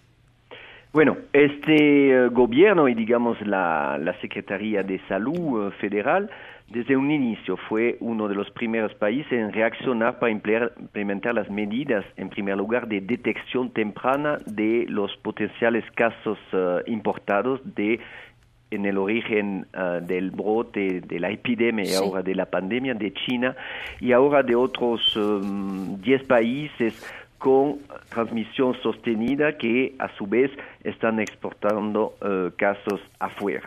Bueno, este eh, gobierno y digamos la, la Secretaría de Salud eh, Federal desde un inicio fue uno de los primeros países en reaccionar para implementar las medidas, en primer lugar, de detección temprana de los potenciales casos eh, importados de en el origen uh, del brote de la epidemia y ahora de la pandemia de China y ahora de otros um, 10 países con transmisión sostenida que a su vez están exportando uh, casos afuera.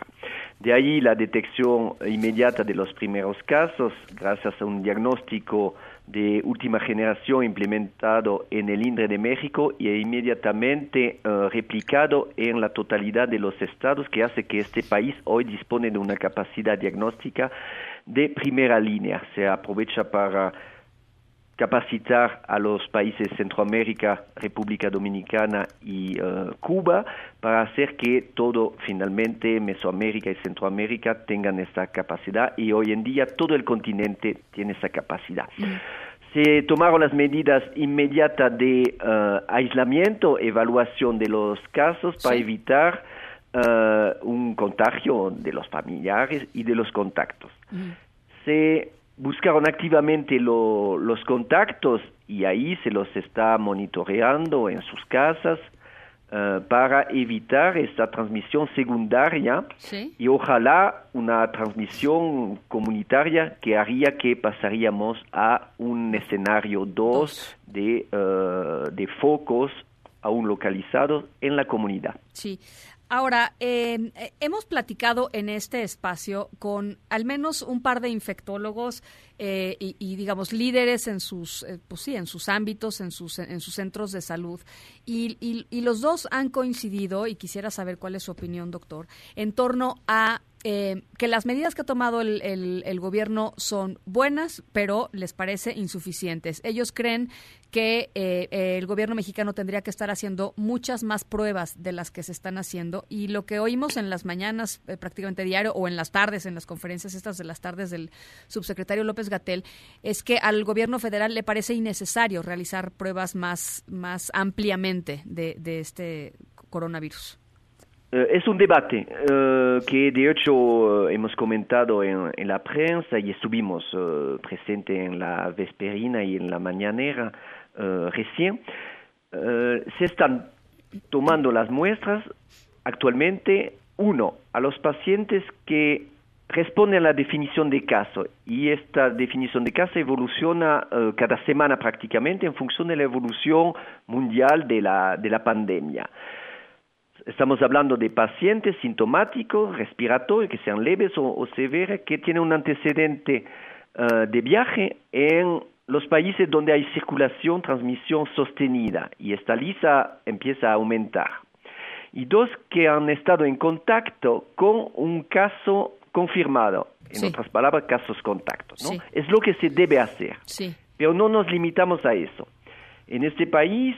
De ahí la detección inmediata de los primeros casos gracias a un diagnóstico de última generación implementado en el INDRE de México y inmediatamente uh, replicado en la totalidad de los estados que hace que este país hoy dispone de una capacidad diagnóstica de primera línea. Se aprovecha para capacitar a los países Centroamérica, República Dominicana y uh, Cuba para hacer que todo finalmente Mesoamérica y Centroamérica tengan esta capacidad y hoy en día todo el continente tiene esa capacidad. Se tomaron las medidas inmediatas de uh, aislamiento, evaluación de los casos para Sí. evitar uh, un contagio de los familiares y de los contactos se buscaron activamente lo- los contactos y ahí se los está monitoreando en sus casas eh, para evitar esta transmisión secundaria Sí. y ojalá una transmisión comunitaria que haría que pasaríamos a un escenario 2 de, eh, de focos aún localizados en la comunidad. Sí. Ahora, eh, hemos platicado en este espacio con al menos un par de infectólogos eh, y, digamos, líderes en sus, eh, pues sí, en sus ámbitos, en sus, en sus centros de salud. Y los dos han coincidido, y quisiera saber cuál es su opinión, doctor, en torno a eh, que las medidas que ha tomado el, el- gobierno son buenas, pero les parece insuficientes. Ellos creen que eh, el gobierno mexicano tendría que estar haciendo muchas más pruebas de las que se están haciendo y lo que oímos en las mañanas eh, prácticamente diario o en las tardes, en las conferencias estas de las tardes del subsecretario López Gatel, es que al gobierno federal le parece innecesario realizar pruebas más, más ampliamente de, de este coronavirus. Eh, es un debate eh, que de hecho eh, hemos comentado en, la prensa y estuvimos eh, presentes en la vesperina y en la mañanera recién. Se están tomando las muestras actualmente, uno, a los pacientes que responden a la definición de caso y esta definición de caso evoluciona cada semana prácticamente en función de la evolución mundial de la, de la pandemia. Estamos hablando de pacientes sintomáticos, respiratorios, que sean leves o, o severos, que tienen un antecedente eh, de viaje en los países donde hay circulación, transmisión sostenida y esta lista empieza a aumentar. Y dos, que han estado en contacto con un caso confirmado, en Sí. otras palabras, casos contactos. ¿no? Sí. Es lo que se debe hacer. Sí. Pero no nos limitamos a eso. En este país,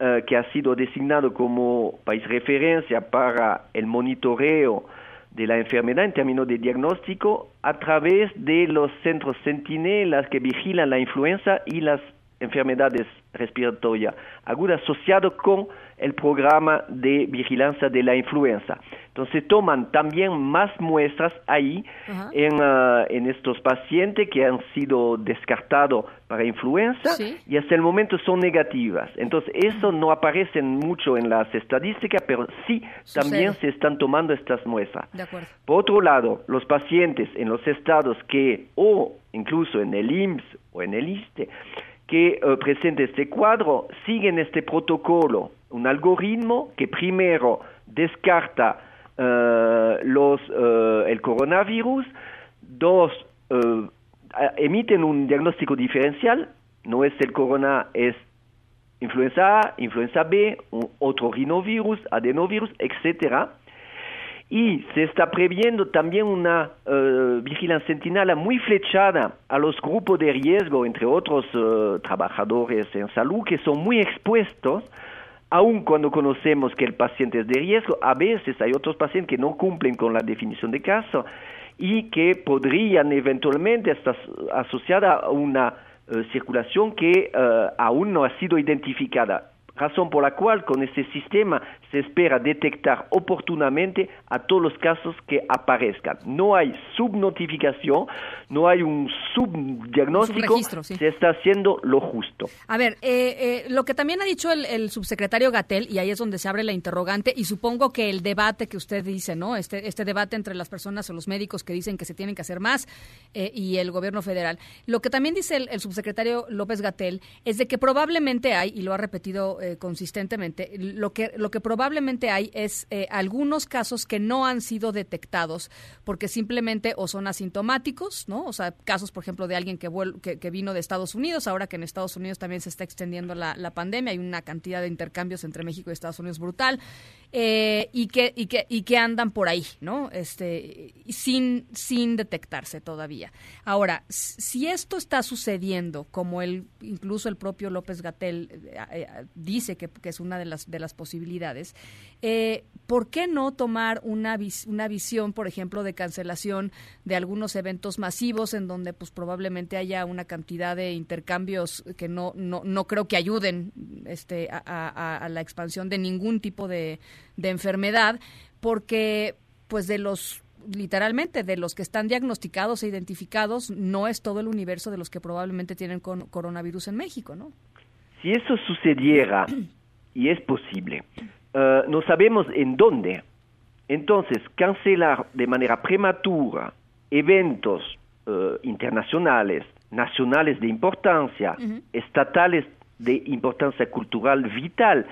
eh, que ha sido designado como país referencia para el monitoreo de la enfermedad en términos de diagnóstico, a través de los centros centinelas que vigilan la influenza y las enfermedades respiratorias agudas asociado con el programa de vigilancia de la influenza. Entonces toman también más muestras ahí en, ah, en estos pacientes que han sido descartados para influenza Sí. y hasta el momento son negativas. Entonces eso no aparece mucho en las estadísticas, pero sí también se están tomando estas muestras. De. Por otro lado, los pacientes en los estados que, o incluso en el IMSS o en el ISTE, que eh, presenta este cuadro, siguen este protocolo, un algoritmo que primero descarta eh, los, eh, el coronavirus, dos, emiten un diagnóstico diferencial, no es el corona, es influenza A, influenza B, otro rinovirus, adenovirus, etcétera. Y se está previendo también una eh, vigilancia sentinela muy flechada a los grupos de riesgo, entre otros eh, trabajadores en salud, que son muy expuestos, aun cuando conocemos que el paciente es de riesgo. A veces hay otros pacientes que no cumplen con la definición de caso y que podrían eventualmente estar asociada a una eh, circulación que aún no ha sido identificada razón por la cual con este sistema se espera detectar oportunamente a todos los casos que aparezcan. No hay subnotificación, no hay un subdiagnóstico, se está haciendo lo justo. A ver, eh, eh, lo que también ha dicho el, subsecretario Gatel, y ahí es donde se abre la interrogante, y supongo que el debate que usted dice, ¿no? Este, este debate entre las personas o los médicos que dicen que se tienen que hacer más eh, y el gobierno federal. Lo que también dice el, subsecretario López Gatel es de que probablemente hay, y lo ha repetido consistentemente, lo que, lo que probablemente hay es algunos casos que no han sido detectados porque simplemente o son asintomáticos, ¿no? O sea, casos, por ejemplo, de alguien que, que, vino de Estados Unidos, ahora que en Estados Unidos también se está extendiendo la, la pandemia, hay una cantidad de intercambios entre México y Estados Unidos brutal, eh, y, que, y, que, y que andan por ahí, ¿no? Este, sin, sin detectarse todavía. Ahora, si esto está sucediendo, como el, incluso el propio López Gatel eh, eh, dice que, que, es una de las, de las posibilidades, eh, ¿por qué no tomar una, una visión, por ejemplo, de cancelación de algunos eventos masivos en donde pues probablemente haya una cantidad de intercambios que no, no, no creo que ayuden este, a, la expansión de ningún tipo de, de enfermedad? Porque pues de los literalmente de los que están diagnosticados e identificados, no es todo el universo de los que probablemente tienen coronavirus en México, ¿no? Si eso sucediera, y es posible, eh, no sabemos en dónde. Entonces, cancelar de manera prematura eventos eh, internacionales, nacionales de importancia, estatales de importancia cultural vital,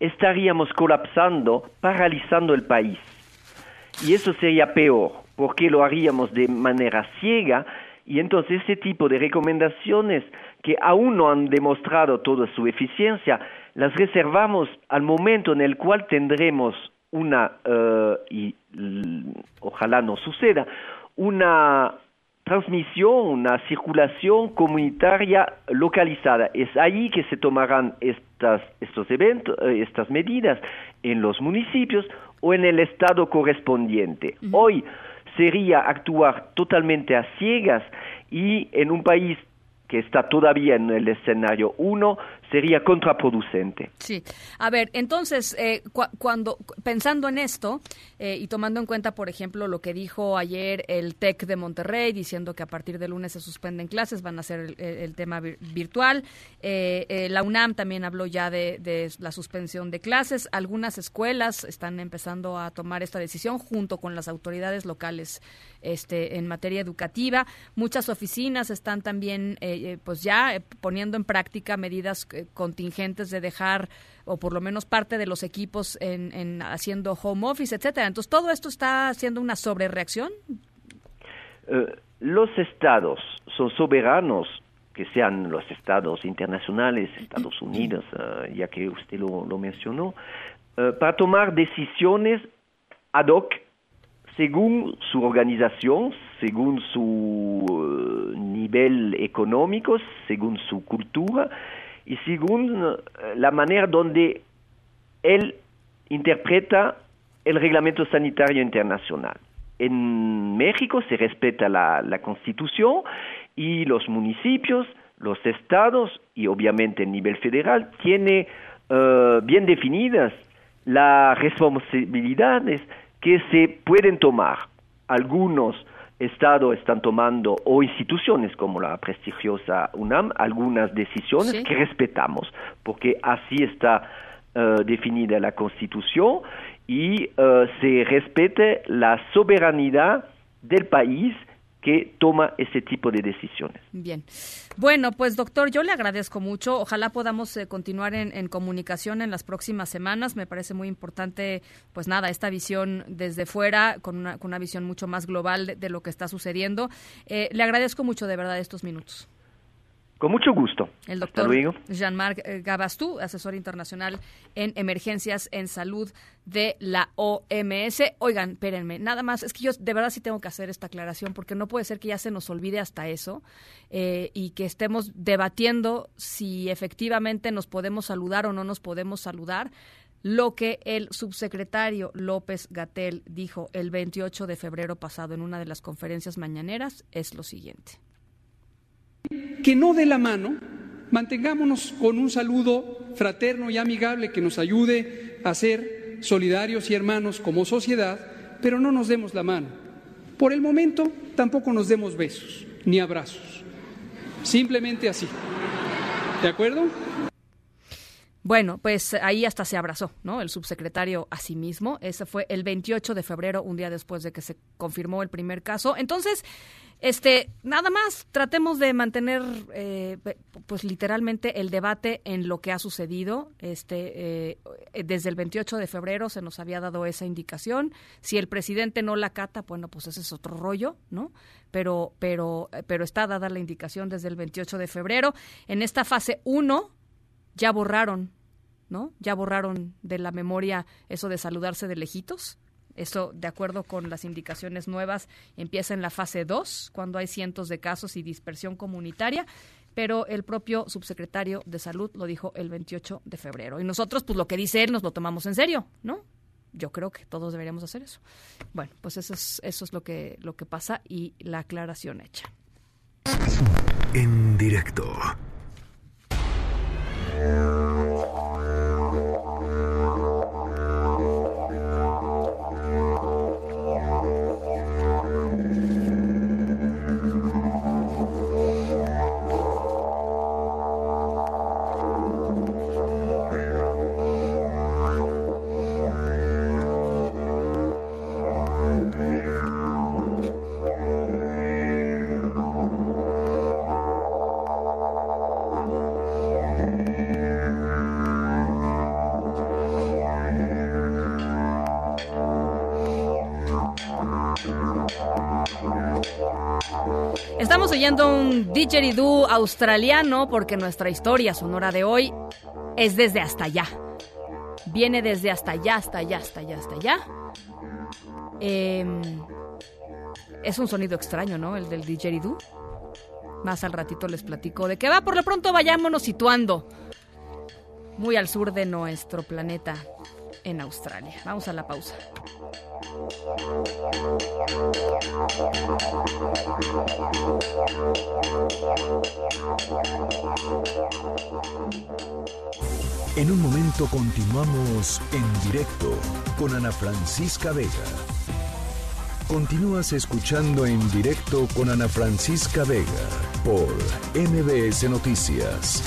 estaríamos colapsando, paralizando el país. Y eso sería peor, porque lo haríamos de manera ciega y entonces ese tipo de recomendaciones que aún no han demostrado toda su eficiencia las reservamos al momento en el cual tendremos una, eh, y ojalá no suceda, una transmisión, una circulación comunitaria localizada. Es ahí que se tomarán estas, estos eventos, eh, estas medidas en los municipios o en el estado correspondiente. Hoy sería actuar totalmente a ciegas y en un país que está todavía en el escenario 1 sería contraproducente. Sí. A ver, entonces, eh, cuando pensando en esto eh, y tomando en cuenta, por ejemplo, lo que dijo ayer el TEC de Monterrey, diciendo que a partir del lunes se suspenden clases, van a ser el, tema virtual. Eh, la UNAM también habló ya de, la suspensión de clases. Algunas escuelas están empezando a tomar esta decisión junto con las autoridades locales este, en materia educativa. Muchas oficinas están también, pues ya poniendo en práctica medidas contingentes de dejar o por lo menos parte de los equipos en, haciendo home office, etcétera. Entonces, todo esto está haciendo una sobrereacción. Eh, los estados son soberanos, que sean los estados internacionales, Estados Unidos, eh, ya que usted lo, mencionó, eh, para tomar decisiones ad hoc según su organización, según su nivel económico, según su cultura y según eh, la manera donde él interpreta el reglamento sanitario internacional. En México se respeta la, Constitución y los municipios, los estados y obviamente el nivel federal tiene eh, bien definidas las responsabilidades que se pueden tomar. Algunos Estado están tomando, o instituciones como la prestigiosa UNAM, algunas decisiones que respetamos, porque así está eh, definida la Constitución y eh, se respete la soberanía del país que toma ese tipo de decisiones. Bien. Bueno, pues doctor, yo le agradezco mucho. Ojalá podamos eh, continuar en, comunicación en las próximas semanas. Me parece muy importante, pues nada, esta visión desde fuera, con una, con una visión mucho más global de, lo que está sucediendo. Eh, le agradezco mucho de verdad estos minutos. Con mucho gusto. El doctor Jean-Marc eh, Gabastú, asesor internacional en emergencias en salud de la OMS. Oigan, espérenme, nada más, es que yo de verdad sí tengo que hacer esta aclaración porque no puede ser que ya se nos olvide hasta eso eh, y que estemos debatiendo si efectivamente nos podemos saludar o no nos podemos saludar. Lo que el subsecretario López Gatel dijo el 28 de febrero pasado en una de las conferencias mañaneras es lo siguiente que no de la mano, mantengámonos con un saludo fraterno y amigable que nos ayude a hacer solidarios y hermanos como sociedad, pero no nos demos la mano. Por el momento, tampoco nos demos besos ni abrazos. Simplemente así. ¿De acuerdo? Bueno, pues ahí hasta se abrazó, ¿no? El subsecretario a sí mismo. Ese fue el 28 de febrero, un día después de que se confirmó el primer caso. Entonces, este, nada más, tratemos de mantener, eh, pues literalmente el debate en lo que ha sucedido. Este, eh, desde el 28 de febrero se nos había dado esa indicación. Si el presidente no la cata, bueno, pues ese es otro rollo, ¿no? Pero, pero, pero está dada la indicación desde el 28 de febrero. En esta fase 1 ya borraron, ¿no? Ya borraron de la memoria eso de saludarse de lejitos. Eso, de acuerdo con las indicaciones nuevas, empieza en la fase 2, cuando hay cientos de casos y dispersión comunitaria, pero el propio subsecretario de Salud lo dijo el 28 de febrero. Y nosotros, pues lo que dice él, nos lo tomamos en serio, ¿no? Yo creo que todos deberíamos hacer eso. Bueno, pues eso es, eso es lo, que, lo que pasa y la aclaración hecha. En directo. Estamos didgeridoo australiano porque nuestra historia sonora de hoy es desde hasta allá. Viene desde hasta allá, hasta allá, hasta allá, hasta allá. Em, es un sonido extraño, ¿no? El del didgeridoo. Más al ratito les platico de qué va. Por lo pronto vayámonos situando muy al sur de nuestro planeta en Australia. Vamos a la pausa. En un momento continuamos en directo con Ana Francisca Vega. Continúas escuchando en directo con Ana Francisca Vega por MBS Noticias.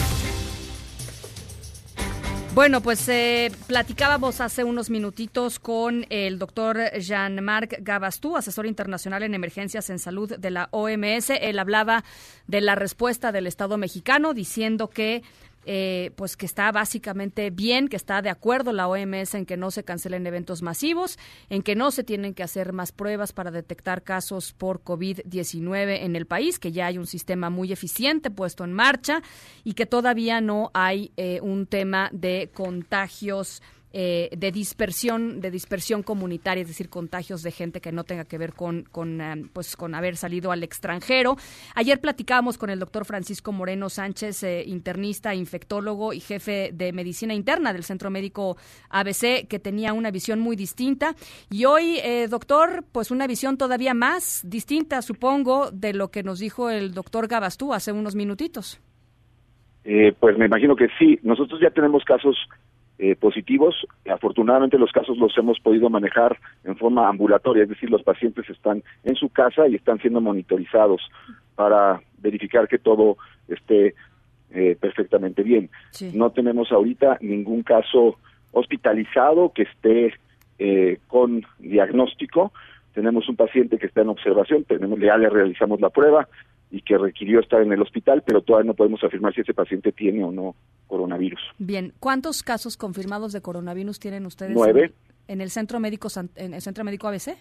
Bueno, pues eh, platicábamos hace unos minutitos con el doctor Jean-Marc Gabastú, asesor internacional en emergencias en salud de la OMS. Él hablaba de la respuesta del Estado mexicano diciendo que eh, pues que está básicamente bien, que está de acuerdo la OMS en que no se cancelen eventos masivos, en que no se tienen que hacer más pruebas para detectar casos por COVID-19 en el país, que ya hay un sistema muy eficiente puesto en marcha y que todavía no hay eh, un tema de contagios eh, de dispersión, de dispersión comunitaria, es decir, contagios de gente que no tenga que ver con, con, eh, pues, con haber salido al extranjero. Ayer platicábamos con el doctor Francisco Moreno Sánchez, eh, internista, infectólogo y jefe de medicina interna del Centro Médico ABC, que tenía una visión muy distinta. Y hoy, doctor, pues una visión todavía más distinta, supongo, de lo que nos dijo el doctor Gabastú hace unos minutitos. pues me imagino que sí. Nosotros ya tenemos casos eh, positivos. Afortunadamente los casos los hemos podido manejar en forma ambulatoria, es decir, los pacientes están en su casa y están siendo monitorizados para verificar que todo esté eh, perfectamente bien. No tenemos ahorita ningún caso hospitalizado que esté eh, con diagnóstico. Tenemos un paciente que está en observación, tenemos, ya le realizamos la prueba, y que requirió estar en el hospital, pero todavía no podemos afirmar si ese paciente tiene o no coronavirus. Bien, ¿cuántos casos confirmados de coronavirus tienen ustedes? Nueve. En, el centro médico en el centro médico ABC.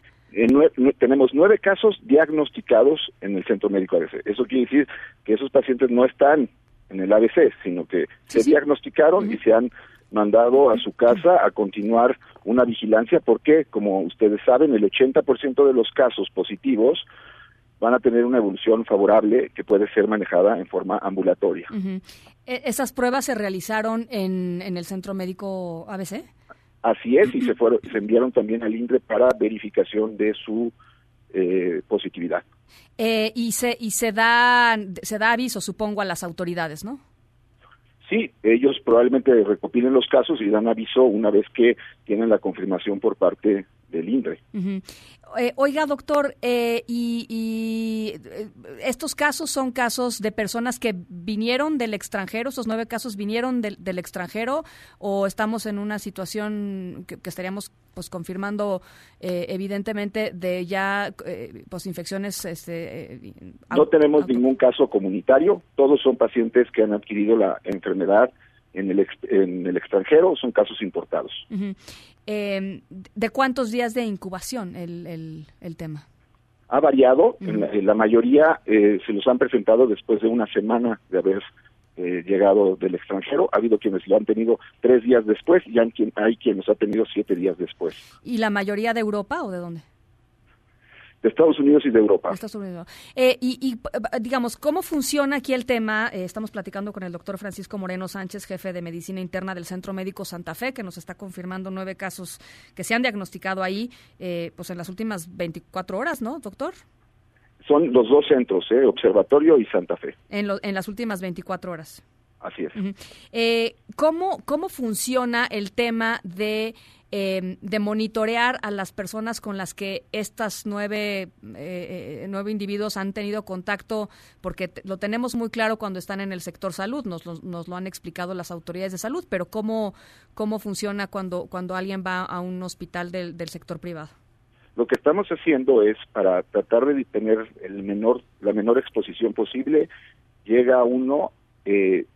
tenemos nueve casos diagnosticados en el centro médico ABC. Eso quiere decir que esos pacientes no están en el ABC, sino que se diagnosticaron y se han mandado a su casa a continuar una vigilancia porque, como ustedes saben, el 80% de los casos positivos van a tener una evolución favorable que puede ser manejada en forma ambulatoria. ¿E-, ¿Esas pruebas se realizaron en, en el centro médico ABC? Así es, y se, fueron, se enviaron también al INDRE para verificación de su eh, positividad. Eh, y se y se da se da aviso, supongo, a las autoridades, ¿no? sí, ellos probablemente recopilen los casos y dan aviso una vez que tienen la confirmación por parte del INDRE. Eh, oiga, doctor, eh, y, eh, estos casos son casos de personas que vinieron del extranjero, esos nueve casos vinieron del, extranjero, o estamos en una situación que, estaríamos pues confirmando evidentemente de ya pues infecciones. Este, no tenemos ningún caso comunitario, todos son pacientes que han adquirido la enfermedad en el, en el extranjero, son casos importados. Eh, ¿De cuántos días de incubación el, el, tema? Ha variado, en, la, mayoría eh, se los han presentado después de una semana de haber eh, llegado del extranjero. Ha habido quienes lo han tenido tres días después y hay, quien, hay quienes ha tenido siete días después. ¿Y la mayoría de Europa o de dónde? De Estados Unidos y de Europa. Eh, y, digamos, ¿cómo funciona aquí el tema? Eh, estamos platicando con el doctor Francisco Moreno Sánchez, jefe de Medicina Interna del Centro Médico Santa Fe, que nos está confirmando nueve casos que se han diagnosticado ahí, eh, pues en las últimas 24 horas, ¿no, doctor? Son los dos centros, Observatorio y Santa Fe. En, en las últimas 24 horas. Así es. ¿cómo, ¿Cómo funciona el tema de Em, de monitorear a las personas con las que estas nueve, eh, eh, nueve individuos han tenido contacto, porque lo tenemos muy claro cuando están en el sector salud, nos lo, nos lo han explicado las autoridades de salud, pero ¿cómo, cómo funciona cuando, cuando alguien va a un hospital del, del sector privado? Lo que estamos haciendo es para tratar de tener el menor, la menor exposición posible, llega uno eh,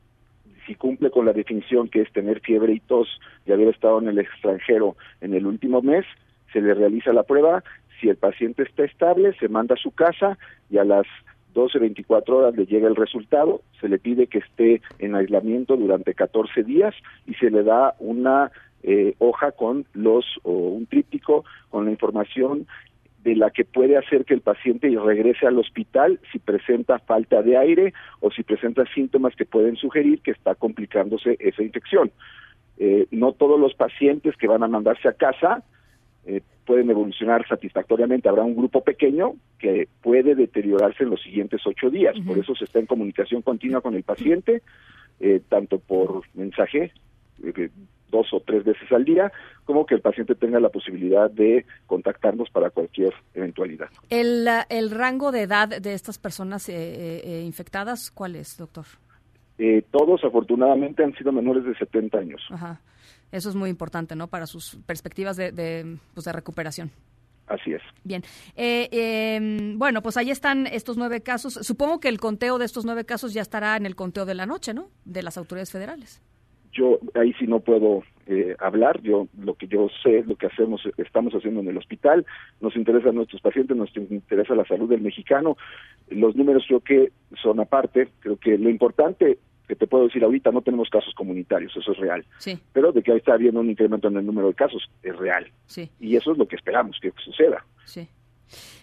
si cumple con la definición que es tener fiebre y tos y haber estado en el extranjero en el último mes, se le realiza la prueba. Si el paciente está estable, se manda a su casa y a las 12, 24 horas le llega el resultado, se le pide que esté en aislamiento durante 14 días y se le da una eh, hoja con los o un tríptico con la información de la que puede hacer que el paciente regrese al hospital si presenta falta de aire o si presenta síntomas que pueden sugerir que está complicándose esa infección. Eh, no todos los pacientes que van a mandarse a casa eh, pueden evolucionar satisfactoriamente. Habrá un grupo pequeño que puede deteriorarse en los siguientes ocho días. Por eso se está en comunicación continua con el paciente, eh, tanto por mensaje dos o tres veces al día, como que el paciente tenga la posibilidad de contactarnos para cualquier eventualidad. ¿El, el rango de edad de estas personas eh, eh, eh, infectadas cuál es, doctor? todos, afortunadamente, han sido menores de 70 años. Ajá. Eso es muy importante, ¿no? Para sus perspectivas de, de, pues de recuperación. Así es. Bien. Em, bueno, pues ahí están estos nueve casos. Supongo que el conteo de estos nueve casos ya estará en el conteo de la noche, ¿no? De las autoridades federales yo ahí sí no puedo eh, hablar, yo lo que yo sé, lo que hacemos, estamos haciendo en el hospital, nos interesan nuestros pacientes, nos interesa la salud del mexicano, los números creo que son aparte, creo que lo importante que te puedo decir ahorita, no tenemos casos comunitarios, eso es real, sí. pero de que ahí está habiendo un incremento en el número de casos, es real, sí. y eso es lo que esperamos que suceda. Sí.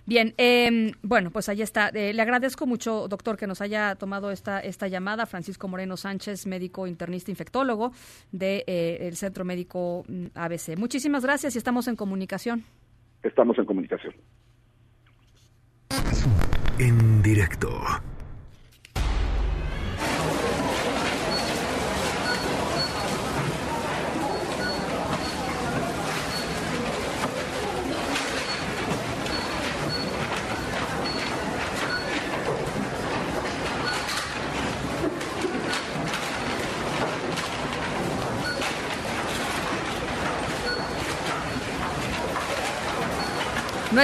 Bien, eh, bueno, pues ahí está. Eh, le agradezco mucho, doctor, que nos haya tomado esta, esta llamada. Francisco Moreno Sánchez, médico internista infectólogo del de, eh, Centro Médico mm, ABC. Muchísimas gracias y estamos en comunicación. Estamos en comunicación. En directo.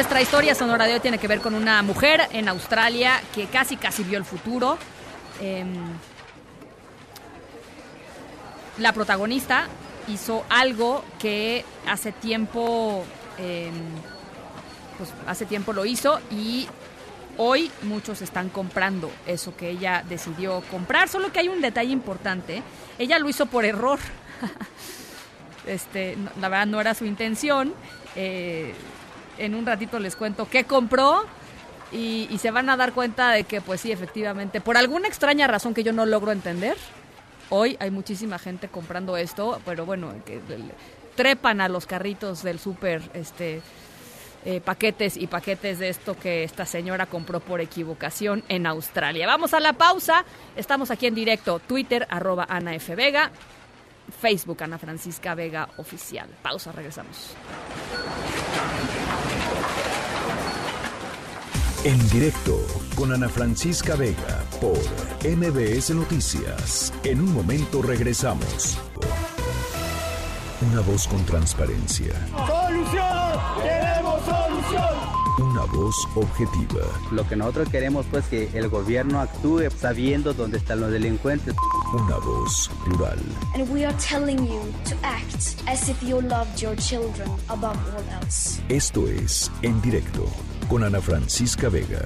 Nuestra historia sonora de hoy tiene que ver con una mujer en Australia que casi casi vio el futuro. Em, la protagonista hizo algo que hace tiempo, em, pues hace tiempo lo hizo y hoy muchos están comprando eso que ella decidió comprar. Solo que hay un detalle importante. Ella lo hizo por error. este, la verdad no era su intención. Eh, en un ratito les cuento qué compró y, se van a dar cuenta de que, pues sí, efectivamente, por alguna extraña razón que yo no logro entender, hoy hay muchísima gente comprando esto, pero bueno, que trepan a los carritos del súper, este, eh, paquetes y paquetes de esto que esta señora compró por equivocación en Australia. Vamos a la pausa. Estamos aquí en directo. Twitter, arroba Ana F. Vega. Facebook, Ana Francisca Vega Oficial. Pausa, regresamos. En directo con Ana Francisca Vega por MBS Noticias. En un momento regresamos. Una voz con transparencia. ¡Solución! ¡Queremos solución! Una voz objetiva. Lo que nosotros queremos pues que el gobierno actúe sabiendo dónde están los delincuentes. Una voz plural. And we are telling you to act as if you loved your children above all else. Esto es En Directo con Ana Francisca Vega.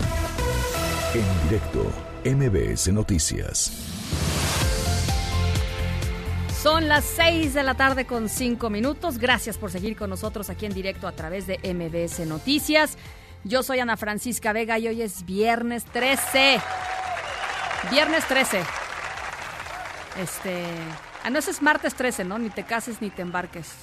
En directo, MBS Noticias. Son las 6 de la tarde con 5 minutos. Gracias por seguir con nosotros aquí en directo a través de MBS Noticias. Yo soy Ana Francisca Vega y hoy es viernes 13. Viernes 13. Este. Ah, no, es martes 13, ¿no? Ni te cases ni te embarques,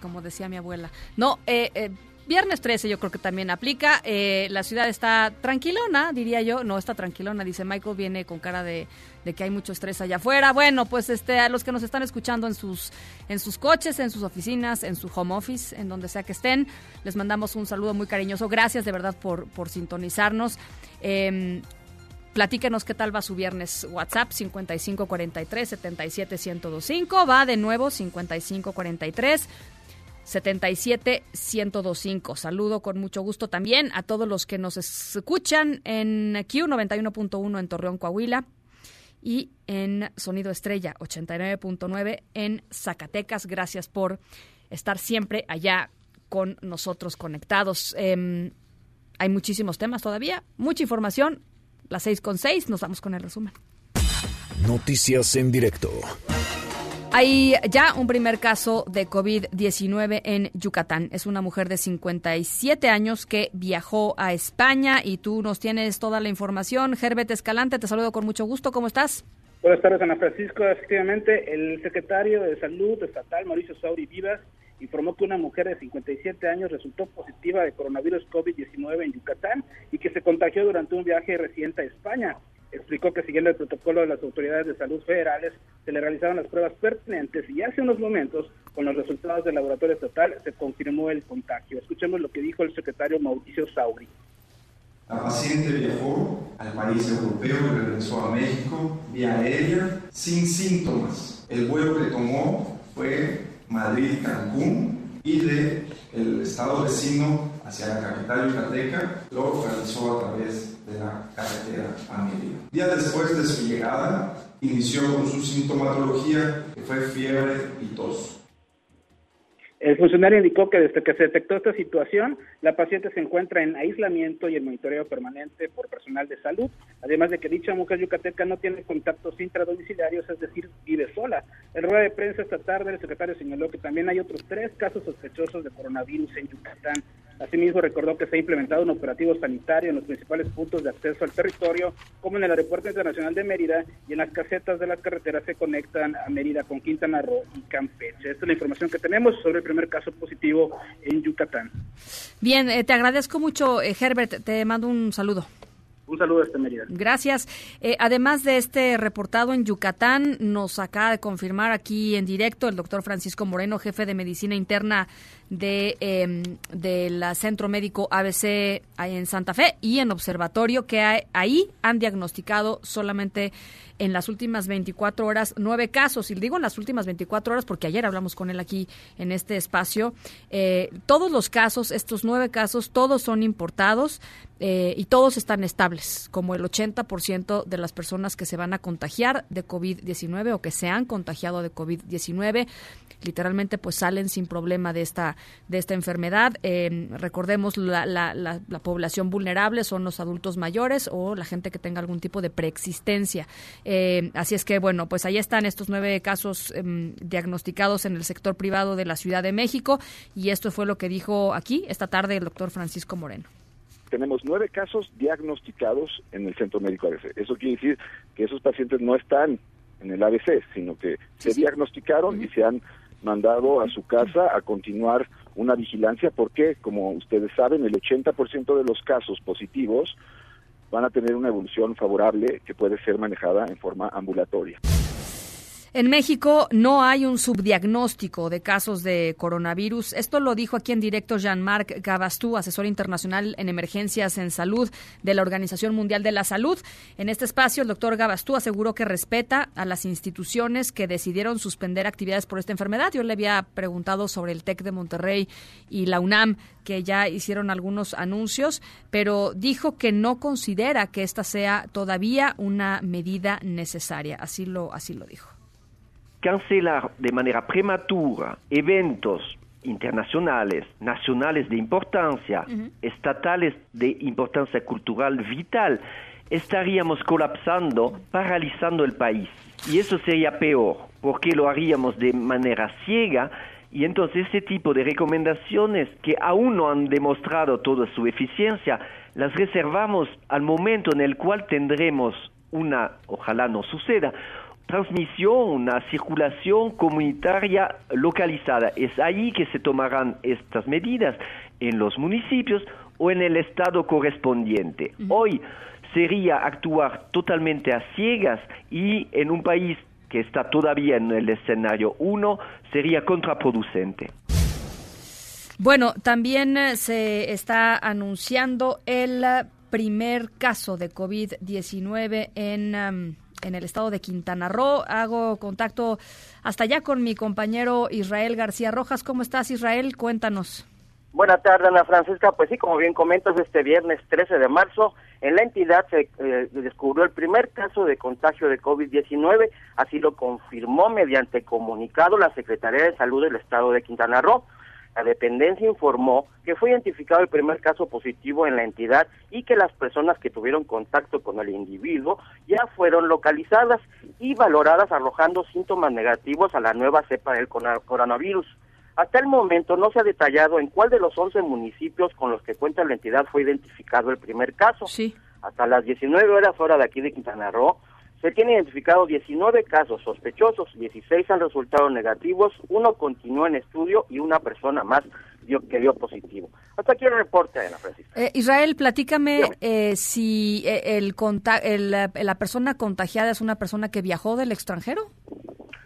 como decía mi abuela. No, eh, eh Viernes 13 yo creo que también aplica. Eh, la ciudad está tranquilona, diría yo. No está tranquilona, dice Michael. Viene con cara de, que hay mucho estrés allá afuera. Bueno, pues este, a los que nos están escuchando en sus, en sus coches, en sus oficinas, en su home office, en donde sea que estén, les mandamos un saludo muy cariñoso. Gracias de verdad por, por sintonizarnos. Eh, Platíquenos qué tal va su viernes WhatsApp 5543 77125. Va de nuevo 5543 77 1025. Saludo con mucho gusto también a todos los que nos escuchan en Q91.1 en Torreón, Coahuila y en Sonido Estrella 89.9 en Zacatecas. Gracias por estar siempre allá con nosotros conectados. Em, hay muchísimos temas todavía, mucha información. Las 6 con 6, nos vamos con el resumen. Noticias en directo. Hay ya un primer caso de COVID-19 en Yucatán. Es una mujer de 57 años que viajó a España y tú nos tienes toda la información. Herbert Escalante, te saludo con mucho gusto. ¿Cómo estás? Buenas tardes, Ana Francisco. Efectivamente, el secretario de Salud estatal, Mauricio Sauri Vivas, informó que una mujer de 57 años resultó positiva de coronavirus COVID-19 en Yucatán y que se contagió durante un viaje reciente a España explicó que siguiendo el protocolo de las autoridades de salud federales se le realizaron las pruebas pertinentes y hace unos momentos con los resultados del laboratorio estatal se confirmó el contagio. Escuchemos lo que dijo el secretario Mauricio Sauri. La paciente viajó al país europeo y regresó a México vía aérea sin síntomas. El vuelo que tomó fue Madrid-Cancún y de el estado vecino hacia la capital yucateca lo realizó a través de la carretera a Día después de su llegada, inició con su sintomatología, que fue fiebre y tos. El funcionario indicó que desde que se detectó esta situación, la paciente se encuentra en aislamiento y en monitoreo permanente por personal de salud, además de que dicha mujer yucateca no tiene contactos intradomiciliarios, es decir, vive sola. En rueda de prensa esta tarde, el secretario señaló que también hay otros tres casos sospechosos de coronavirus en Yucatán. Asimismo, recordó que se ha implementado un operativo sanitario en los principales puntos de acceso al territorio, como en el Aeropuerto Internacional de Mérida y en las casetas de las carreteras que conectan a Mérida con Quintana Roo y Campeche. Esta es la información que tenemos sobre el primer caso positivo en Yucatán. Bien, eh, te agradezco mucho, eh, Herbert. Te mando un saludo. Un saludo este Mérida. Gracias. Eh, además de este reportado en Yucatán, nos acaba de confirmar aquí en directo el doctor Francisco Moreno, jefe de medicina interna de eh, del Centro Médico ABC en Santa Fe y en Observatorio, que ahí han diagnosticado solamente en las últimas 24 horas nueve casos. Y digo en las últimas 24 horas porque ayer hablamos con él aquí en este espacio. Eh, todos los casos, estos nueve casos, todos son importados eh, y todos están estables, como el 80% de las personas que se van a contagiar de COVID-19 o que se han contagiado de COVID-19 literalmente pues salen sin problema de esta de esta enfermedad. Eh, recordemos la, la, la, población vulnerable son los adultos mayores o la gente que tenga algún tipo de preexistencia. Eh, así es que, bueno, pues ahí están estos nueve casos em, diagnosticados en el sector privado de la Ciudad de México y esto fue lo que dijo aquí esta tarde el doctor Francisco Moreno tenemos nueve casos diagnosticados en el centro médico ABC. Eso quiere decir que esos pacientes no están en el ABC, sino que se diagnosticaron y se han mandado a su casa a continuar una vigilancia porque, como ustedes saben, el 80% de los casos positivos van a tener una evolución favorable que puede ser manejada en forma ambulatoria. En México no hay un subdiagnóstico de casos de coronavirus. Esto lo dijo aquí en directo Jean-Marc Gabastú, asesor internacional en emergencias en salud de la Organización Mundial de la Salud. En este espacio, el doctor Gabastú aseguró que respeta a las instituciones que decidieron suspender actividades por esta enfermedad. Yo le había preguntado sobre el TEC de Monterrey y la UNAM, que ya hicieron algunos anuncios, pero dijo que no considera que esta sea todavía una medida necesaria. Así lo, así lo dijo cancelar de manera prematura eventos internacionales, nacionales de importancia, estatales de importancia cultural vital, estaríamos colapsando, paralizando el país. Y eso sería peor, porque lo haríamos de manera ciega y entonces ese tipo de recomendaciones que aún no han demostrado toda su eficiencia, las reservamos al momento en el cual tendremos una, ojalá no suceda, transmisión, una circulación comunitaria localizada. Es ahí que se tomarán estas medidas, en los municipios o en el estado correspondiente. Hoy sería actuar totalmente a ciegas y en un país que está todavía en el escenario 1 sería contraproducente. Bueno, también eh, se está anunciando el primer caso de COVID-19 en en el estado de Quintana Roo. Hago contacto hasta allá con mi compañero Israel García Rojas. ¿Cómo estás, Israel? Cuéntanos. Buenas tardes, Ana Francisca. Pues sí, como bien comentas, este viernes 13 de marzo en la entidad se eh, descubrió el primer caso de contagio de COVID-19, así lo confirmó mediante comunicado la Secretaría de Salud del Estado de Quintana Roo. La dependencia informó que fue identificado el primer caso positivo en la entidad y que las personas que tuvieron contacto con el individuo ya fueron localizadas y valoradas arrojando síntomas negativos a la nueva cepa del coronavirus. Hasta el momento no se ha detallado en cuál de los 11 municipios con los que cuenta la entidad fue identificado el primer caso. Sí. Hasta las 19 horas hora de aquí de Quintana Roo, se tienen identificado 19 casos sospechosos, 16 han resultado negativos, uno continúa en estudio y una persona más dio, que dio positivo. Hasta aquí el reporte, Ana Francisca. Eh, Israel, platícame eh, si eh, el, el, la persona contagiada es una persona que viajó del extranjero.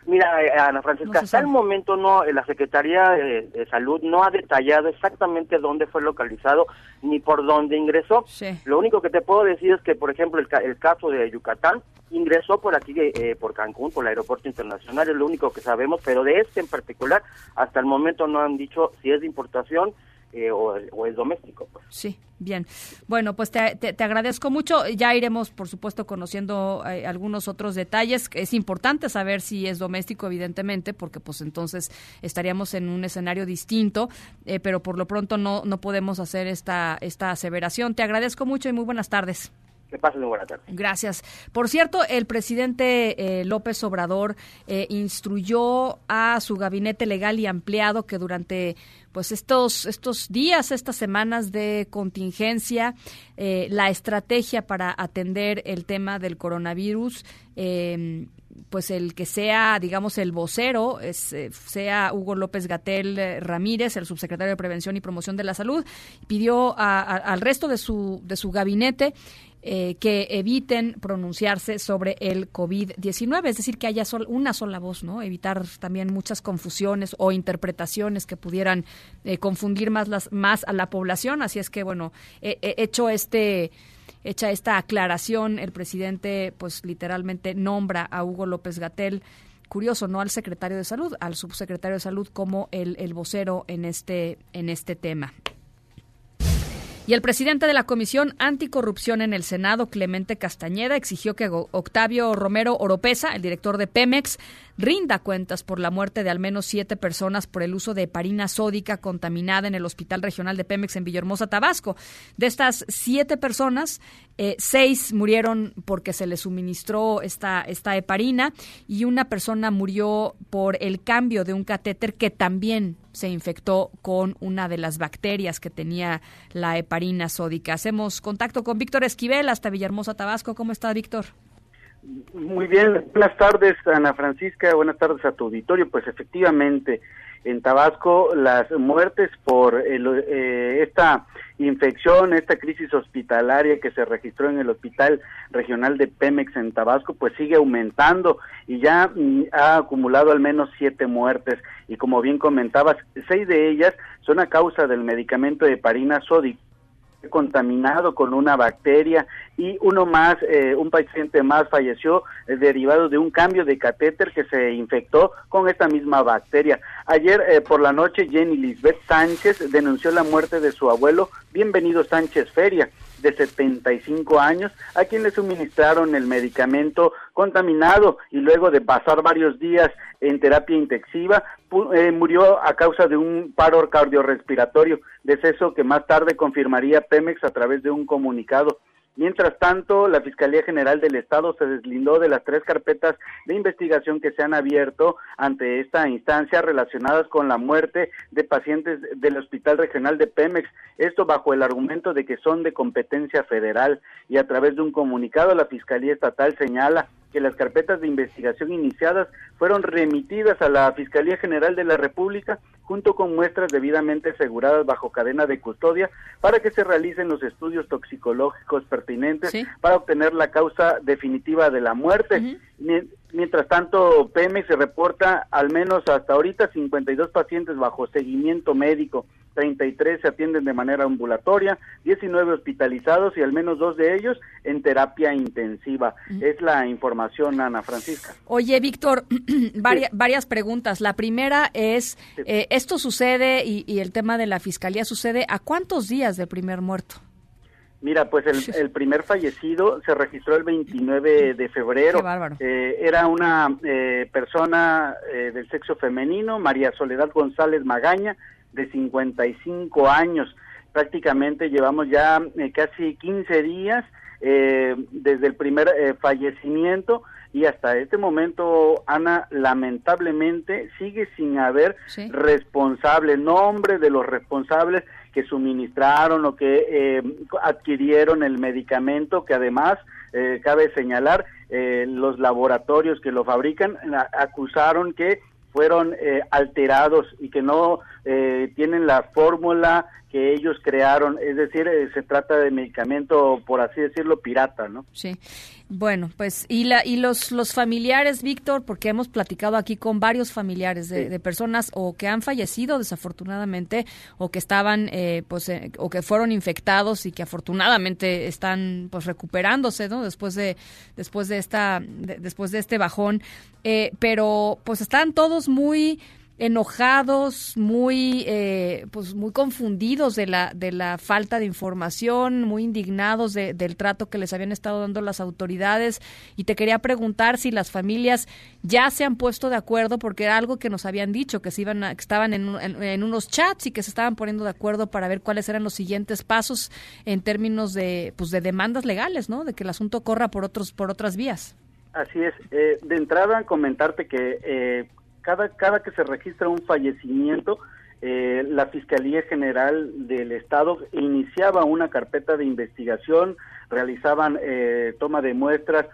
Mira, eh, Ana Francisca, hasta el momento no, eh, la Secretaría de, Salud no ha detallado exactamente dónde fue localizado ni por dónde ingresó. Lo único que te puedo decir es que, por ejemplo, el, el caso de Yucatán ingresó por aquí, eh, por Cancún, por el aeropuerto internacional, es lo único que sabemos, pero de este en particular, hasta el momento no han dicho si es de importación eh, o, es doméstico. Pues. Sí, bien. Bueno, pues te, te, agradezco mucho. Ya iremos, por supuesto, conociendo eh, algunos otros detalles. Es importante saber si es doméstico, evidentemente, porque pues entonces estaríamos en un escenario distinto, eh, pero por lo pronto no, no podemos hacer esta, esta aseveración. Te agradezco mucho y muy buenas tardes. Que pasen una buena tarde. Gracias. Por cierto, el presidente López Obrador instruyó a su gabinete legal y ampliado que durante pues estos, estos días, estas semanas de contingencia, eh, la estrategia para atender el tema del coronavirus, em, pues el que sea, digamos, el vocero, es, eh, sea Hugo López Gatel eh, Ramírez, el subsecretario de Prevención y Promoción de la Salud, pidió al resto de su, de su gabinete eh, que eviten pronunciarse sobre el COVID-19, es decir, que haya una sola voz, ¿no? Evitar también muchas confusiones o interpretaciones que pudieran eh, confundir más, las, más a la población. Así es que, bueno, hecho este hecha esta aclaración, el presidente, pues literalmente nombra a Hugo López Gatel curioso, no al secretario de salud, al subsecretario de salud como el, el vocero en este, en este tema. Y el presidente de la Comisión Anticorrupción en el Senado, Clemente Castañeda, exigió que Octavio Romero Oropesa, el director de Pemex, rinda cuentas por la muerte de al menos siete personas por el uso de heparina sódica contaminada en el Hospital Regional de Pemex en Villahermosa, Tabasco. De estas siete personas, eh, seis murieron porque se les suministró esta, esta heparina y una persona murió por el cambio de un catéter que también se infectó con una de las bacterias que tenía la heparina sódica. Hacemos contacto con Víctor Esquivel hasta Villahermosa, Tabasco. ¿Cómo está, Víctor? Muy bien, buenas tardes Ana Francisca, buenas tardes a tu auditorio. Pues efectivamente, en Tabasco las muertes por eh, esta infección, esta crisis hospitalaria que se registró en el Hospital Regional de Pemex en Tabasco, pues sigue aumentando y ya mm, ha acumulado al menos siete muertes. Y como bien comentabas, seis de ellas son a causa del medicamento de parina sódico contaminado con una bacteria y uno más, eh, un paciente más falleció eh, derivado de un cambio de catéter que se infectó con esta misma bacteria. Ayer eh, por la noche Jenny Lisbeth Sánchez denunció la muerte de su abuelo, bienvenido Sánchez Feria, de 75 años, a quien le suministraron el medicamento contaminado y luego de pasar varios días en terapia intensiva, murió a causa de un paro cardiorrespiratorio, deceso que más tarde confirmaría Pemex a través de un comunicado. Mientras tanto, la Fiscalía General del Estado se deslindó de las tres carpetas de investigación que se han abierto ante esta instancia relacionadas con la muerte de pacientes del Hospital Regional de Pemex. Esto bajo el argumento de que son de competencia federal y a través de un comunicado la Fiscalía Estatal señala que las carpetas de investigación iniciadas fueron remitidas a la Fiscalía General de la República junto con muestras debidamente aseguradas bajo cadena de custodia para que se realicen los estudios toxicológicos pertinentes para obtener la causa definitiva de la muerte. Mientras tanto, Pemex se reporta al menos hasta ahorita 52 pacientes bajo seguimiento médico, 33 se atienden de manera ambulatoria, 19 hospitalizados y al menos dos de ellos en terapia intensiva. Es la información, Ana Francisca. Oye, Víctor, varias, preguntas. La primera es, eh, ¿esto sucede y, y el tema de la fiscalía sucede a cuántos días del primer muerto? Mira, pues el, primer fallecido se registró el 29 de febrero. Eh, era una eh, persona eh, del sexo femenino, María Soledad González Magaña, de 55 años. Prácticamente llevamos ya casi 15 días desde el primer fallecimiento y hasta este momento, Ana, lamentablemente sigue sin haber responsable, nombre de los responsables que suministraron o que eh, adquirieron el medicamento, que además, eh, cabe señalar, eh, los laboratorios que lo fabrican acusaron que fueron alterados y que no tienen la fórmula que ellos crearon, es decir, se trata de medicamento, por así decirlo, pirata, ¿no? Sí. Bueno, pues y la y los los familiares, Víctor, porque hemos platicado aquí con varios familiares de, personas o que han fallecido desafortunadamente o que estaban eh, pues eh, o que fueron infectados y que afortunadamente están pues recuperándose, ¿no? Después de después de esta después de este bajón, eh, pero pues están todos muy enojados, muy eh, pues muy confundidos de la de la falta de información, muy indignados del trato que les habían estado dando las autoridades y te quería preguntar si las familias ya se han puesto de acuerdo porque era algo que nos habían dicho que se iban que estaban en, en, unos chats y que se estaban poniendo de acuerdo para ver cuáles eran los siguientes pasos en términos de pues de demandas legales, ¿no? De que el asunto corra por otros por otras vías. Así es. Eh, de entrada, comentarte que eh, cada, cada que se registra un fallecimiento, eh, la Fiscalía General del Estado iniciaba una carpeta de investigación, realizaban eh, toma de muestras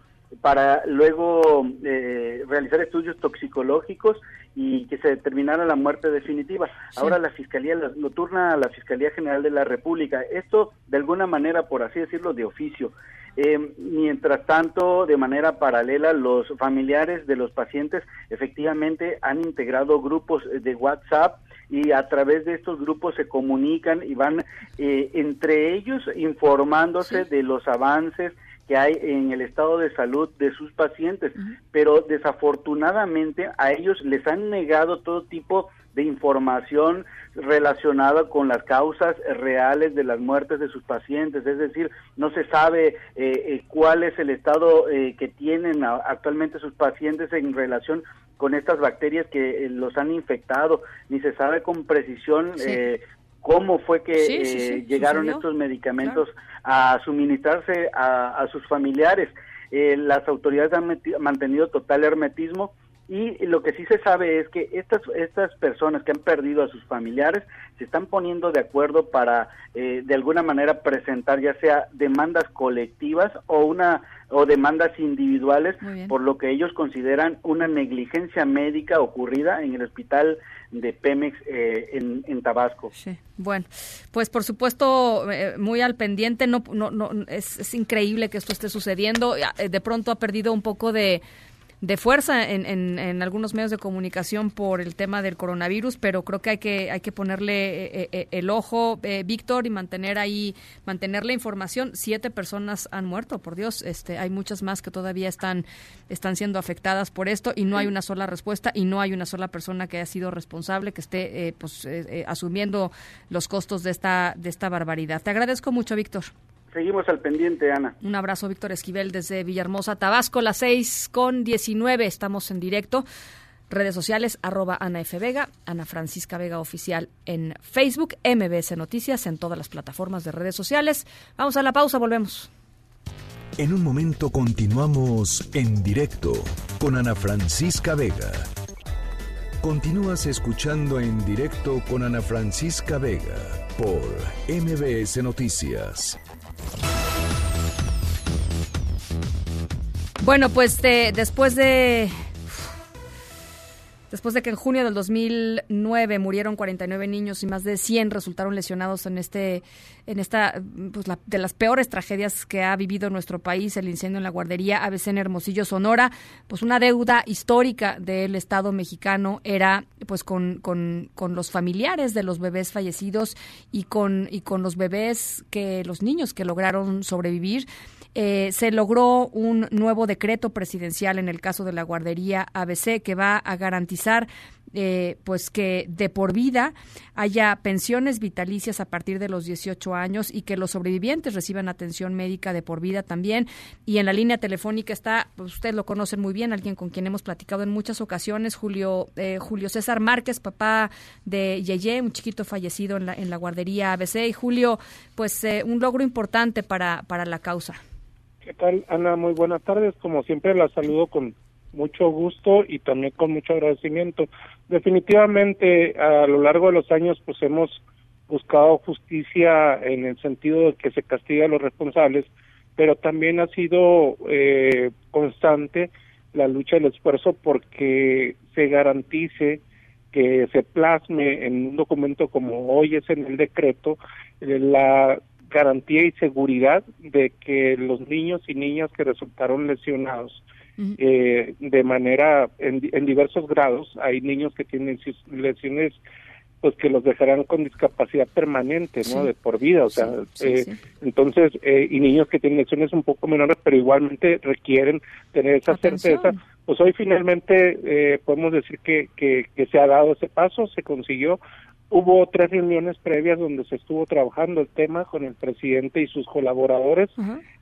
para luego eh, realizar estudios toxicológicos y que se determinara la muerte definitiva. Ahora la Fiscalía lo turna a la Fiscalía General de la República. Esto, de alguna manera, por así decirlo, de oficio. Eh, mientras tanto, de manera paralela, los familiares de los pacientes efectivamente han integrado grupos de WhatsApp y a través de estos grupos se comunican y van eh, entre ellos informándose de los avances que hay en el estado de salud de sus pacientes, pero desafortunadamente a ellos les han negado todo tipo de información relacionada con las causas reales de las muertes de sus pacientes, es decir, no se sabe eh, eh, cuál es el estado eh, que tienen actualmente sus pacientes en relación con estas bacterias que los han infectado, ni se sabe con precisión cómo fue que llegaron estos medicamentos a suministrarse a, sus familiares. las autoridades han mantenido total hermetismo y lo que sí se sabe es que estas estas personas que han perdido a sus familiares se están poniendo de acuerdo para eh, de alguna manera presentar ya sea demandas colectivas o una o demandas individuales por lo que ellos consideran una negligencia médica ocurrida en el hospital de Pemex eh, en, Tabasco. Sí. Bueno, pues por supuesto eh, muy al pendiente. No, no, no es, es increíble que esto esté sucediendo. De pronto ha perdido un poco de de fuerza en, en, algunos medios de comunicación por el tema del coronavirus, pero creo que hay que hay que ponerle eh, eh, el ojo, eh, Víctor, y mantener ahí mantener la información. Siete personas han muerto, por Dios. Este, hay muchas más que todavía están están siendo afectadas por esto y no hay una sola respuesta y no hay una sola persona que haya sido responsable que esté pues asumiendo los costos de esta de esta barbaridad. Te agradezco mucho, Víctor. Seguimos al pendiente, Ana. Un abrazo, Víctor Esquivel, desde Villahermosa, Tabasco, las 6 con 19. Estamos en directo. Redes sociales, arroba Ana F. Vega, Ana Francisca Vega Oficial en Facebook, MBS Noticias en todas las plataformas de redes sociales. Vamos a la pausa, volvemos. En un momento continuamos en directo con Ana Francisca Vega. Continúas escuchando en directo con Ana Francisca Vega por MBS Noticias. Bueno, pues después de después de que en junio del 2009 murieron 49 niños y más de 100 resultaron lesionados en este en esta pues de las peores tragedias que ha vivido nuestro país, el incendio en la guardería ABC en Hermosillo, Sonora, pues una deuda histórica del Estado mexicano era pues con, con, con los familiares de los bebés fallecidos y con y con los bebés que los niños que lograron sobrevivir eh, se logró un nuevo decreto presidencial en el caso de la guardería ABC que va a garantizar eh, pues que de por vida haya pensiones vitalicias a partir de los 18 años y que los sobrevivientes reciban atención médica de por vida también. Y en la línea telefónica está, pues ustedes lo conocen muy bien, alguien con quien hemos platicado en muchas ocasiones, Julio, eh, Julio César Márquez, papá de Yeye, un chiquito fallecido en la, en la guardería ABC. Y Julio, pues un logro importante para, para la causa. ¿Qué tal, Ana? Muy buenas tardes. Como siempre, la saludo con mucho gusto y también con mucho agradecimiento. Definitivamente, a lo largo de los años, pues hemos buscado justicia en el sentido de que se castiga a los responsables, pero también ha sido eh, constante la lucha y el esfuerzo porque se garantice que se plasme en un documento como hoy es en el decreto la garantía y seguridad de que los niños y niñas que resultaron lesionados eh, de manera en, diversos grados, hay niños que tienen lesiones pues que los dejarán con discapacidad permanente, ¿no? De por vida, o sea, eh, entonces, eh, y niños que tienen lesiones un poco menores, pero igualmente requieren tener esa certeza. Pues hoy finalmente eh, podemos decir que, que, que se ha dado ese paso, se consiguió, Hubo tres reuniones previas donde se estuvo trabajando el tema con el presidente y sus colaboradores.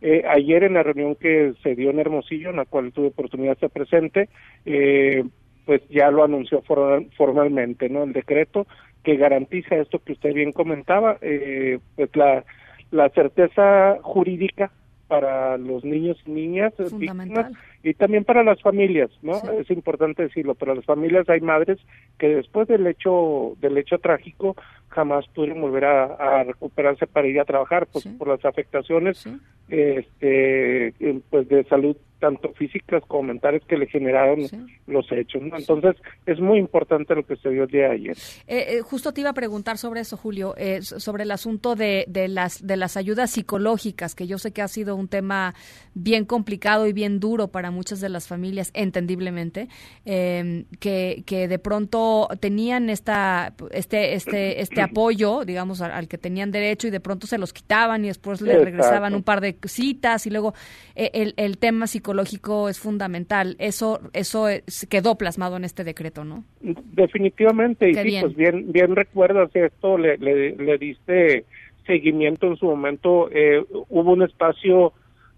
eh, ayer en la reunión que se dio en Hermosillo, en la cual tuve oportunidad de estar presente, eh, pues ya lo anunció formalmente, ¿no? El decreto que garantiza esto que usted bien comentaba, eh, pues la, la certeza jurídica para los niños y niñas víctimas y también para las familias, ¿no? Es importante decirlo, para las familias hay madres que después del hecho del hecho trágico jamás pudieron volver a, recuperarse para ir a trabajar pues, por las afectaciones este pues de salud tanto físicas como mentales que le generaron los hechos. Entonces, es muy importante lo que se dio el día de ayer. Eh, eh, justo te iba a preguntar sobre eso, Julio, eh, sobre el asunto de, de, las, de las ayudas psicológicas, que yo sé que ha sido un tema bien complicado y bien duro para muchas de las familias, entendiblemente, em, que, que de pronto tenían esta, este, este, este apoyo, digamos, al, que tenían derecho y de pronto se los quitaban y después le regresaban un par de citas y luego el, el tema psicológico psicológico es fundamental. Eso eso quedó plasmado en este decreto, ¿no? Definitivamente, y sí, pues bien, bien recuerdas esto, le, le, diste seguimiento en su momento. Eh, hubo un espacio,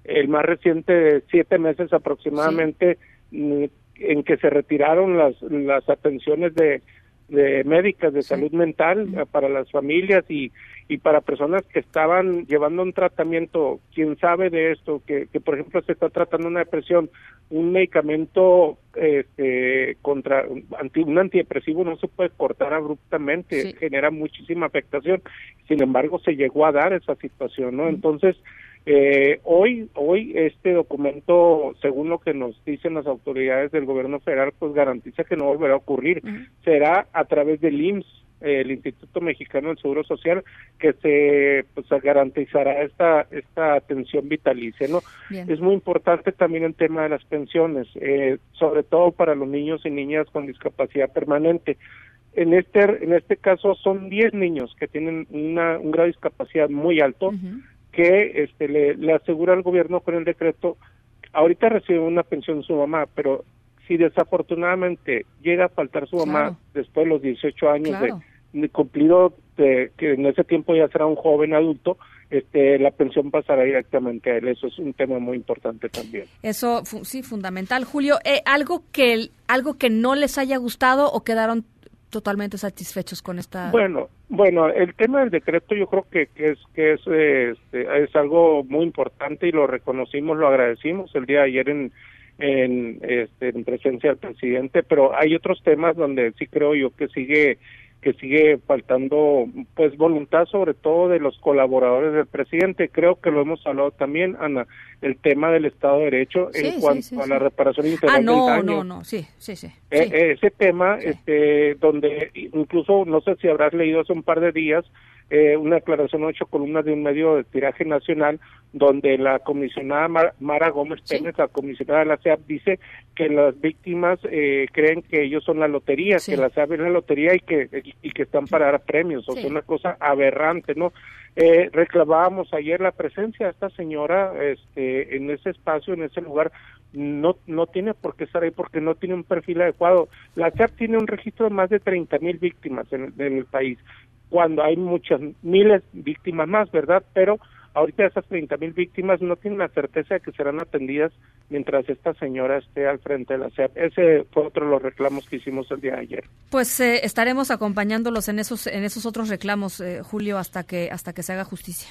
el más reciente, de siete meses aproximadamente, en que se retiraron las, las atenciones de de médicas de salud mental eh, para las familias y, y para personas que estaban llevando un tratamiento, quien sabe de esto, que, que por ejemplo se está tratando una depresión, un medicamento este, contra anti, un antidepresivo no se puede cortar abruptamente, genera muchísima afectación. Sin embargo, se llegó a dar esa situación, ¿no? Entonces, eh, hoy, hoy este documento, según lo que nos dicen las autoridades del gobierno federal, pues garantiza que no volverá a ocurrir. Será a través del IMSS, el Instituto Mexicano del Seguro Social, que se pues, garantizará esta esta atención vitalicia, ¿no? Es muy importante también el tema de las pensiones, eh, sobre todo para los niños y niñas con discapacidad permanente. En este en este caso son 10 niños que tienen una, un grado de discapacidad muy alto que este, le, asegura al gobierno con el decreto, ahorita recibe una pensión su mamá, pero si desafortunadamente llega a faltar su mamá después de los 18 años de, cumplido, de, que en ese tiempo ya será un joven adulto, este, la pensión pasará directamente a él. Eso es un tema muy importante también. Eso sí, fundamental. Julio, eh, algo que algo que no les haya gustado o quedaron totalmente satisfechos con esta. Bueno, bueno, el tema del decreto yo creo que, que es que es este, es algo muy importante y lo reconocimos, lo agradecimos el día de ayer en en, este, en presencia del presidente, pero hay otros temas donde sí creo yo que sigue que sigue faltando pues voluntad sobre todo de los colaboradores del presidente. Creo que lo hemos hablado también, Ana, el tema del Estado de Derecho en cuanto a la reparación integral ah, no, del daño. no, no, sí, sí, sí. Eh, ese tema, este, donde incluso, no sé si habrás leído hace un par de días, eh, una declaración ocho columnas de un medio de tiraje nacional donde la comisionada Mara Gómez Pérez, la comisionada de la CEAP, dice que las víctimas eh, creen que ellos son la lotería, que la CEAP es la lotería y que, y que están para dar premios, o sea, una cosa aberrante, ¿no? Eh, reclamábamos ayer la presencia de esta señora este, en ese espacio, en ese lugar, no, no tiene por qué estar ahí porque no tiene un perfil adecuado. La CEAP tiene un registro de más de 30 mil víctimas en, en el país cuando hay muchas miles víctimas más, ¿verdad? Pero ahorita esas 30 mil víctimas no tienen la certeza de que serán atendidas mientras esta señora esté al frente de la SEP. Ese fue otro de los reclamos que hicimos el día de ayer. Pues eh, estaremos acompañándolos en esos en esos otros reclamos, eh, Julio, hasta que hasta que se haga justicia.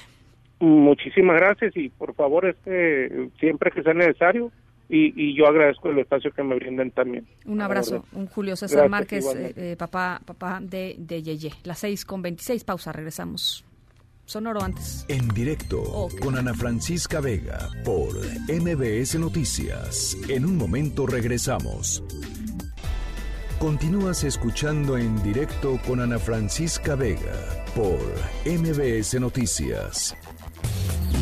Muchísimas gracias y por favor este siempre que sea necesario y, yo agradezco el espacio que me brinden también. Un abrazo, un Julio César Márquez, eh, papá, papá de, de Yeye. Las seis con veintiséis, pausa, regresamos. Sonoro antes. En directo con Ana Francisca Vega por MBS Noticias. En un momento regresamos. Continúas escuchando en directo con Ana Francisca Vega por MBS Noticias.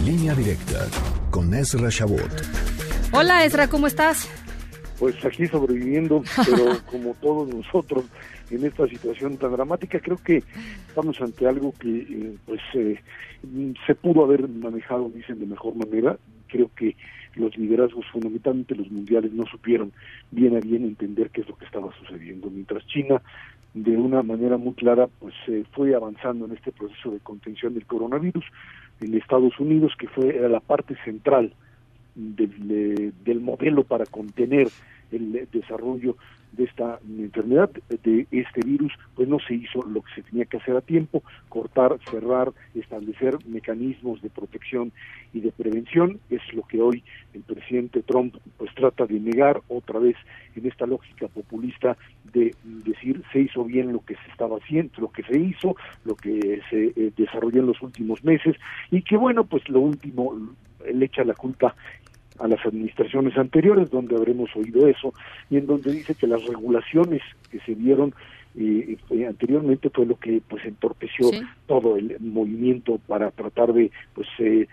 Línea directa con Ezra Shabot. Hola Ezra, ¿cómo estás? Pues aquí sobreviviendo, pero como todos nosotros en esta situación tan dramática, creo que estamos ante algo que eh, pues eh, se pudo haber manejado, dicen, de mejor manera. Creo que los liderazgos, fundamentalmente los mundiales, no supieron bien a bien entender qué es lo que estaba sucediendo. Mientras China, de una manera muy clara, pues eh, fue avanzando en este proceso de contención del coronavirus, en Estados Unidos, que fue era la parte central del, del modelo para contener el desarrollo de esta enfermedad, de este virus, pues no se hizo lo que se tenía que hacer a tiempo, cortar, cerrar, establecer mecanismos de protección y de prevención, es lo que hoy el presidente Trump pues trata de negar otra vez en esta lógica populista de decir se hizo bien lo que se estaba haciendo, lo que se hizo, lo que se eh, desarrolló en los últimos meses y que bueno, pues lo último le echa la culpa a las administraciones anteriores, donde habremos oído eso, y en donde dice que las regulaciones que se dieron eh, anteriormente fue lo que pues entorpeció todo el movimiento para tratar de pues eh,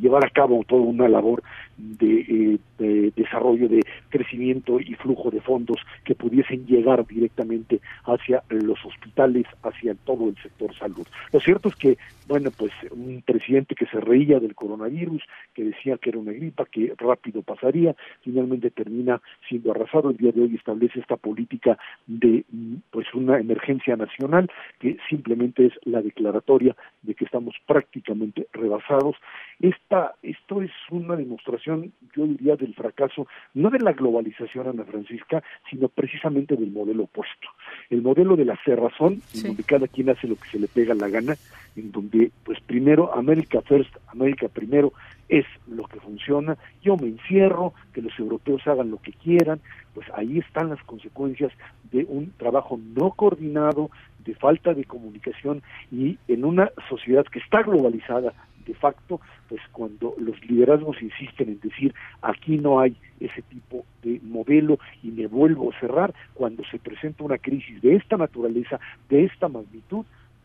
llevar a cabo toda una labor de, eh, desarrollo de crecimiento y flujo de fondos que pudiesen llegar directamente hacia los hospitales hacia todo el sector salud. Lo cierto es que bueno pues un presidente que se reía del coronavirus que decía que era una gripa que rápido pasaría finalmente termina siendo arrasado. El día de hoy establece esta política de pues una emergencia nacional que simplemente es la declaratoria de que estamos prácticamente rebasados. Esta, esto es una demostración, yo diría, del fracaso, no de la globalización, Ana Francisca, sino precisamente del modelo opuesto. El modelo de la cerrazón, en donde cada quien hace lo que se le pega la gana, en donde, pues primero, América First, América primero, es lo que funciona, yo me encierro, que los europeos hagan lo que quieran, pues ahí están las consecuencias de un trabajo no coordinado, de falta de comunicación y en una sociedad que está globalizada de facto, pues cuando los liderazgos insisten en decir aquí no hay ese tipo de modelo y me vuelvo a cerrar, cuando se presenta una crisis de esta naturaleza, de esta magnitud,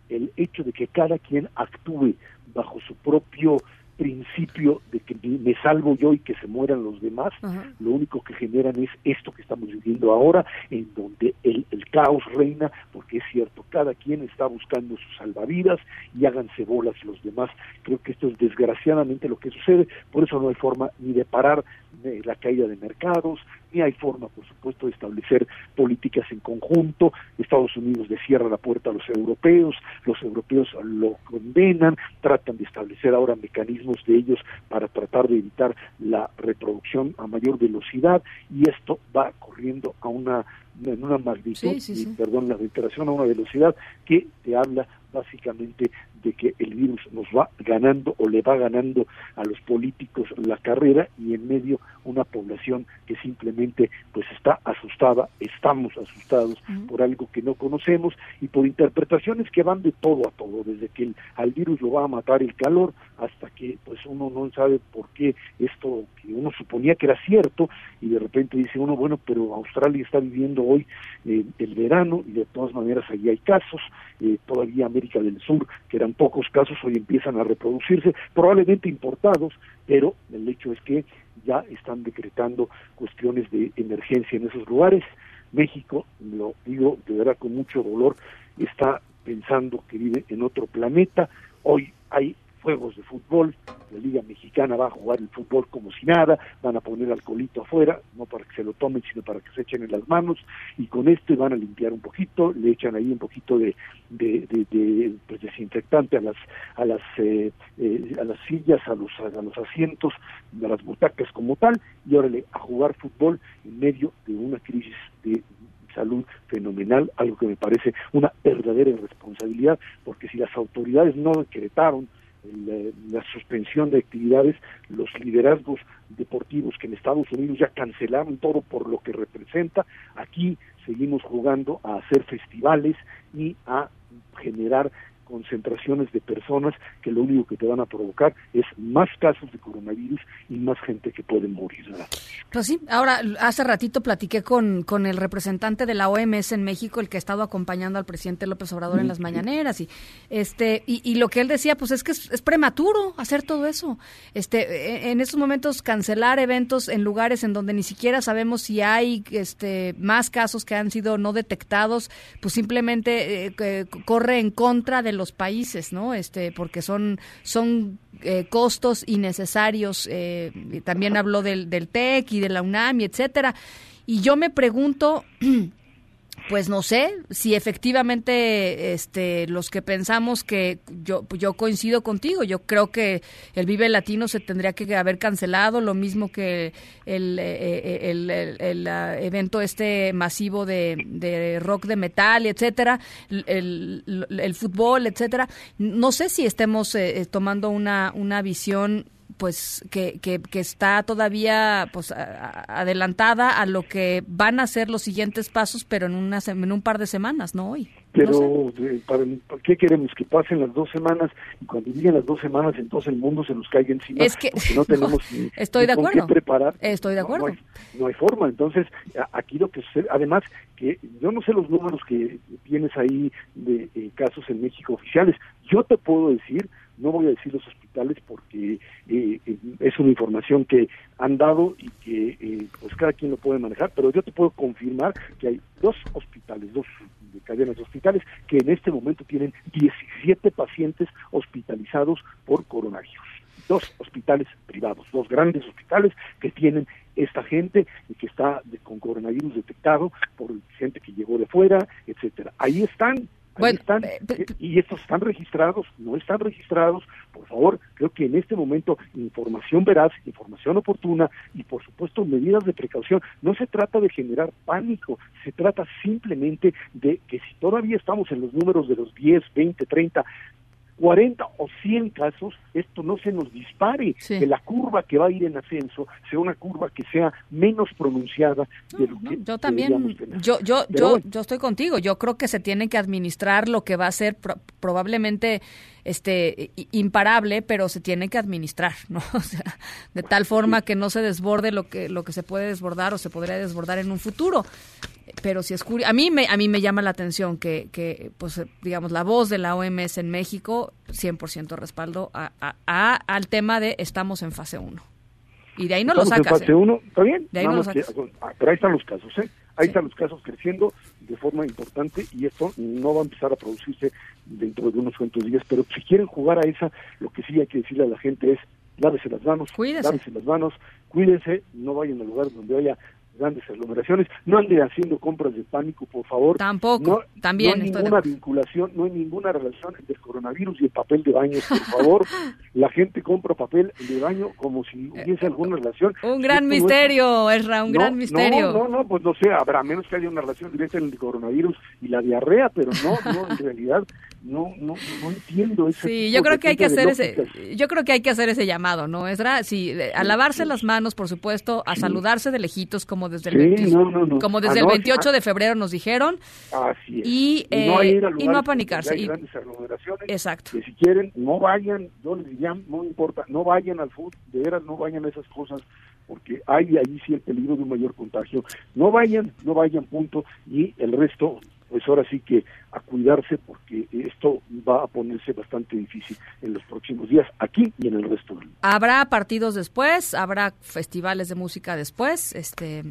el hecho de que cada quien actúe bajo su propio principio de que me salvo yo y que se mueran los demás, lo único que generan es esto que estamos viviendo ahora, en donde el, el, caos reina, porque es cierto, cada quien está buscando sus salvavidas y háganse bolas los demás. Creo que esto es desgraciadamente lo que sucede, por eso no hay forma ni de parar la caída de mercados, ni hay forma, por supuesto, de establecer políticas en conjunto. Estados Unidos le cierra la puerta a los europeos, los europeos lo condenan, tratan de establecer ahora mecanismos de ellos para tratar de evitar la reproducción a mayor velocidad y esto va corriendo a una en una magnitud, perdón la reiteración, a una velocidad que te habla básicamente de que el virus nos va ganando o le va ganando a los políticos la carrera y en medio una población que simplemente pues está asustada, estamos asustados por algo que no conocemos y por interpretaciones que van de todo a todo, desde que el, al virus lo va a matar el calor hasta que pues uno no sabe por qué esto que uno suponía que era cierto y de repente dice uno, bueno, pero Australia está viviendo hoy eh, el verano y de todas maneras allí hay casos, eh, todavía América del Sur, que eran pocos casos, hoy empiezan a reproducirse, probablemente importados, pero el hecho es que ya están decretando cuestiones de emergencia en esos lugares. México, lo digo de verdad con mucho dolor, está pensando que vive en otro planeta. Hoy hay juegos de fútbol, la Liga Mexicana va a jugar el fútbol como si nada, van a poner alcoholito afuera, no para que se lo tomen, sino para que se echen en las manos, y con esto van a limpiar un poquito, le echan ahí un poquito de, de, de, pues, desinfectante a las a las eh, eh, a las sillas, a los a los asientos, a las butacas como tal, y órale, a jugar fútbol en medio de una crisis de salud fenomenal, algo que me parece una verdadera irresponsabilidad, porque si las autoridades no decretaron la, suspensión de actividades, los liderazgos deportivos que en Estados Unidos ya cancelaron todo por lo que representa, aquí seguimos jugando a hacer festivales y a generar concentraciones de personas que lo único que te van a provocar es más casos de coronavirus y más gente que puede morir. Pues sí, ahora hace ratito platiqué con, con el representante de la OMS en México, el que ha estado acompañando al presidente López Obrador en las mañaneras y este y, y, lo que él decía, pues es que es, prematuro hacer todo eso. Este, e, en estos momentos cancelar eventos en lugares en donde ni siquiera sabemos si hay este más casos que han sido no detectados, pues simplemente eh, corre en contra de los países, ¿no? Este, porque son, son eh, costos innecesarios. Eh, también habló del, del TEC y de la UNAM y etcétera. Y yo me pregunto, pues no sé si efectivamente este los que pensamos que yo yo coincido contigo yo creo que el Vive Latino se tendría que haber cancelado lo mismo que el, eh, eh, el, ah, evento este masivo de, rock de metal etcétera el, fútbol etcétera. No sé si estemos eh, tomando una una visión pues que, que, está todavía pues adelantada a lo que van a ser los siguientes pasos, pero en, una, en un par de semanas, ¿no hoy? Pero, ¿para, ¿qué queremos? Que pasen las dos semanas y cuando lleguen las dos semanas, entonces el mundo se nos caiga encima. Es que no tenemos ni, estoy de acuerdo. qué preparar. Estoy de acuerdo. No, hay, forma. Entonces, aquí lo que sucede, además, que yo no sé los números que tienes ahí de casos en México oficiales. Yo te puedo decir no voy a decir los hospitales porque eh, eh, es una información que han dado y que eh, pues cada quien lo puede manejar, pero yo te puedo confirmar que hay dos hospitales, dos cadenas de hospitales que en este momento tienen 17 pacientes hospitalizados por coronavirus. Dos hospitales privados, dos grandes hospitales que tienen esta gente que está con coronavirus detectado por gente que llegó de fuera, etcétera. Ahí están, bueno, están, eh, y estos están registrados, no están registrados, por favor, creo que en este momento información veraz, información oportuna y por supuesto medidas de precaución. No se trata de generar pánico, se trata simplemente de que si todavía estamos en los números de los 10, 20, 30, 40 o 100 casos, esto no se nos dispare, que la curva que va a ir en ascenso sea una curva que sea menos pronunciada de lo que Yo también, yo, yo, yo, yo estoy contigo, yo creo que se tiene que administrar lo que va a ser probablemente este imparable, pero se tiene que administrar, ¿no? O sea, de tal forma que no se desborde lo que lo que se puede desbordar o se podría desbordar en un futuro. Pero si es curioso, a mí me a mí me llama la atención que, que pues digamos la voz de la OMS en México 100% respaldo a, a, al tema de estamos en fase 1. Y de ahí no lo sacas. En fase 1, ¿eh? está bien. De ahí no lo sacas. Ah, pero ahí están los casos, ¿eh? Ahí están los casos creciendo de forma importante y esto no va a empezar a producirse dentro de unos cuantos días. Pero si quieren jugar a esa, lo que sí hay que decirle a la gente es lávese las manos, Cuídese. lávese las manos, cuídense, no vayan a lugares donde haya grandes aglomeraciones, no ande haciendo compras de pánico, por favor. Tampoco, no, también. No hay ninguna vinculación, no hay ninguna relación entre el coronavirus y el papel de baño, por favor. la gente compra papel de baño como si hubiese alguna relación. Un gran misterio, es, un gran misterio. No, no, no, pues no sé, habrá menos que haya una relación directa entre el coronavirus y la diarrea, pero no, no, en realidad no, no, no entiendo eso. Sí, yo creo que hay que hacer ese, yo creo que hay que hacer ese llamado, ¿no? Esra, sí, a lavarse las manos, por supuesto, a saludarse de lejitos como desde el, Como desde el 28 de febrero nos dijeron. Así es. Y, y, no, eh, y no apanicarse. Hay grandes aglomeraciones. Exacto. Que si quieren, no vayan, yo les diría, no importa, no vayan al fútbol, de veras no vayan a esas cosas, porque hay ahí sí el peligro de un mayor contagio. No vayan, no vayan, punto, y el resto, pues ahora sí que a cuidarse porque esto va a ponerse bastante difícil en los próximos días aquí y en el resto del mundo. Habrá partidos después, habrá festivales de música después, este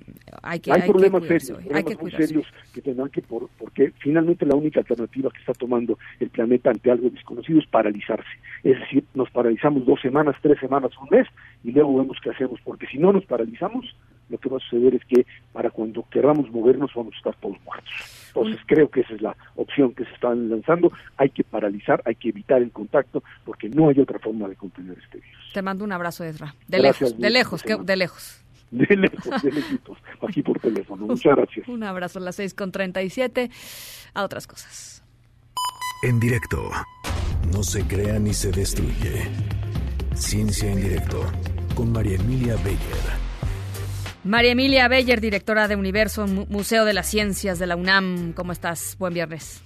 hay que hay, hay problemas que serios, hay que muy serios que tendrán que por, porque finalmente la única alternativa que está tomando el planeta ante algo desconocido es paralizarse, es decir, nos paralizamos dos semanas, tres semanas, un mes y luego vemos qué hacemos, porque si no nos paralizamos lo que va a suceder es que para cuando queramos movernos vamos a estar todos muertos. Entonces creo que esa es la opción que se están lanzando. Hay que paralizar, hay que evitar el contacto porque no hay otra forma de contener este virus. Te mando un abrazo, Ezra. De lejos, de lejos, que, de lejos. De lejos, de lejitos, aquí por teléfono. Muchas gracias. Un abrazo a las 6 con 37. A otras cosas. En directo. No se crea ni se destruye. Ciencia en directo. Con María Emilia Beyer. María Emilia Beyer, directora de Universo, Museo de las Ciencias de la UNAM. ¿Cómo estás? Buen viernes.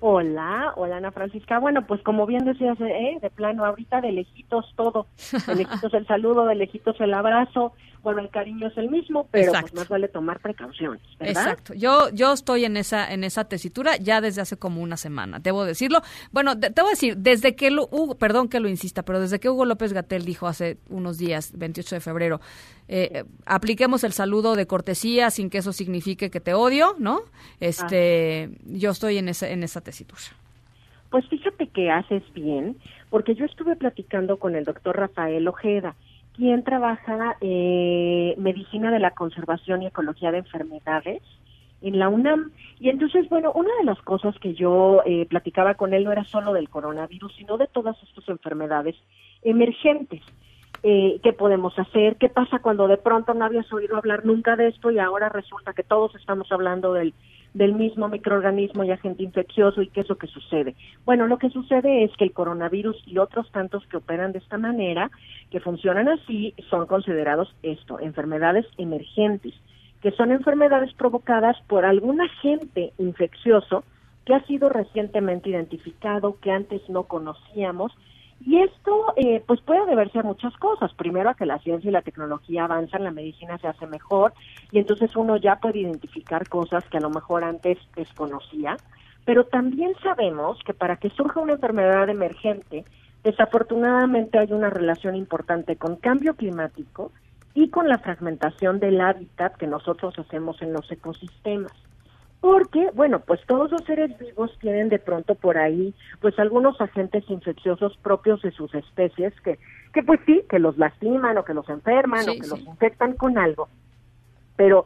Hola, hola Ana Francisca. Bueno, pues como bien decías, ¿eh? de plano, ahorita de lejitos todo. De lejitos el saludo, de lejitos el abrazo, bueno, el cariño es el mismo, pero pues más vale tomar precauciones, ¿verdad? Exacto. Yo yo estoy en esa en esa tesitura ya desde hace como una semana, debo decirlo. Bueno, te, voy a decir, desde que lo, Hugo, perdón que lo insista, pero desde que Hugo López Gatel dijo hace unos días, 28 de febrero, eh, apliquemos el saludo de cortesía sin que eso signifique que te odio, ¿no? Este, yo estoy en esa en esa tesitura. Pues fíjate que haces bien, porque yo estuve platicando con el doctor Rafael Ojeda, quien trabaja eh, medicina de la conservación y ecología de enfermedades en la UNAM. Y entonces, bueno, una de las cosas que yo eh, platicaba con él no era solo del coronavirus, sino de todas estas enfermedades emergentes. Eh, ¿Qué podemos hacer? ¿Qué pasa cuando de pronto no habías oído hablar nunca de esto y ahora resulta que todos estamos hablando del del mismo microorganismo y agente infeccioso y qué es lo que sucede. Bueno, lo que sucede es que el coronavirus y otros tantos que operan de esta manera, que funcionan así, son considerados esto, enfermedades emergentes, que son enfermedades provocadas por algún agente infeccioso que ha sido recientemente identificado, que antes no conocíamos y esto, eh, pues puede deberse a muchas cosas. Primero, a que la ciencia y la tecnología avanzan, la medicina se hace mejor y entonces uno ya puede identificar cosas que a lo mejor antes desconocía. Pero también sabemos que para que surja una enfermedad emergente, desafortunadamente hay una relación importante con cambio climático y con la fragmentación del hábitat que nosotros hacemos en los ecosistemas. Porque, bueno, pues todos los seres vivos tienen de pronto por ahí, pues algunos agentes infecciosos propios de sus especies que, que pues sí, que los lastiman o que los enferman o que los infectan con algo. Pero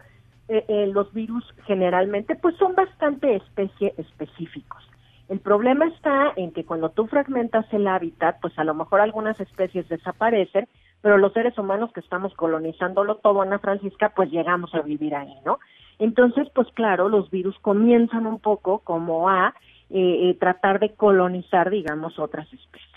eh, eh, los virus generalmente pues son bastante especie específicos. El problema está en que cuando tú fragmentas el hábitat, pues a lo mejor algunas especies desaparecen, pero los seres humanos que estamos colonizándolo todo, Ana Francisca, pues llegamos a vivir ahí, ¿no? Entonces, pues claro, los virus comienzan un poco como a eh, eh, tratar de colonizar, digamos, otras especies.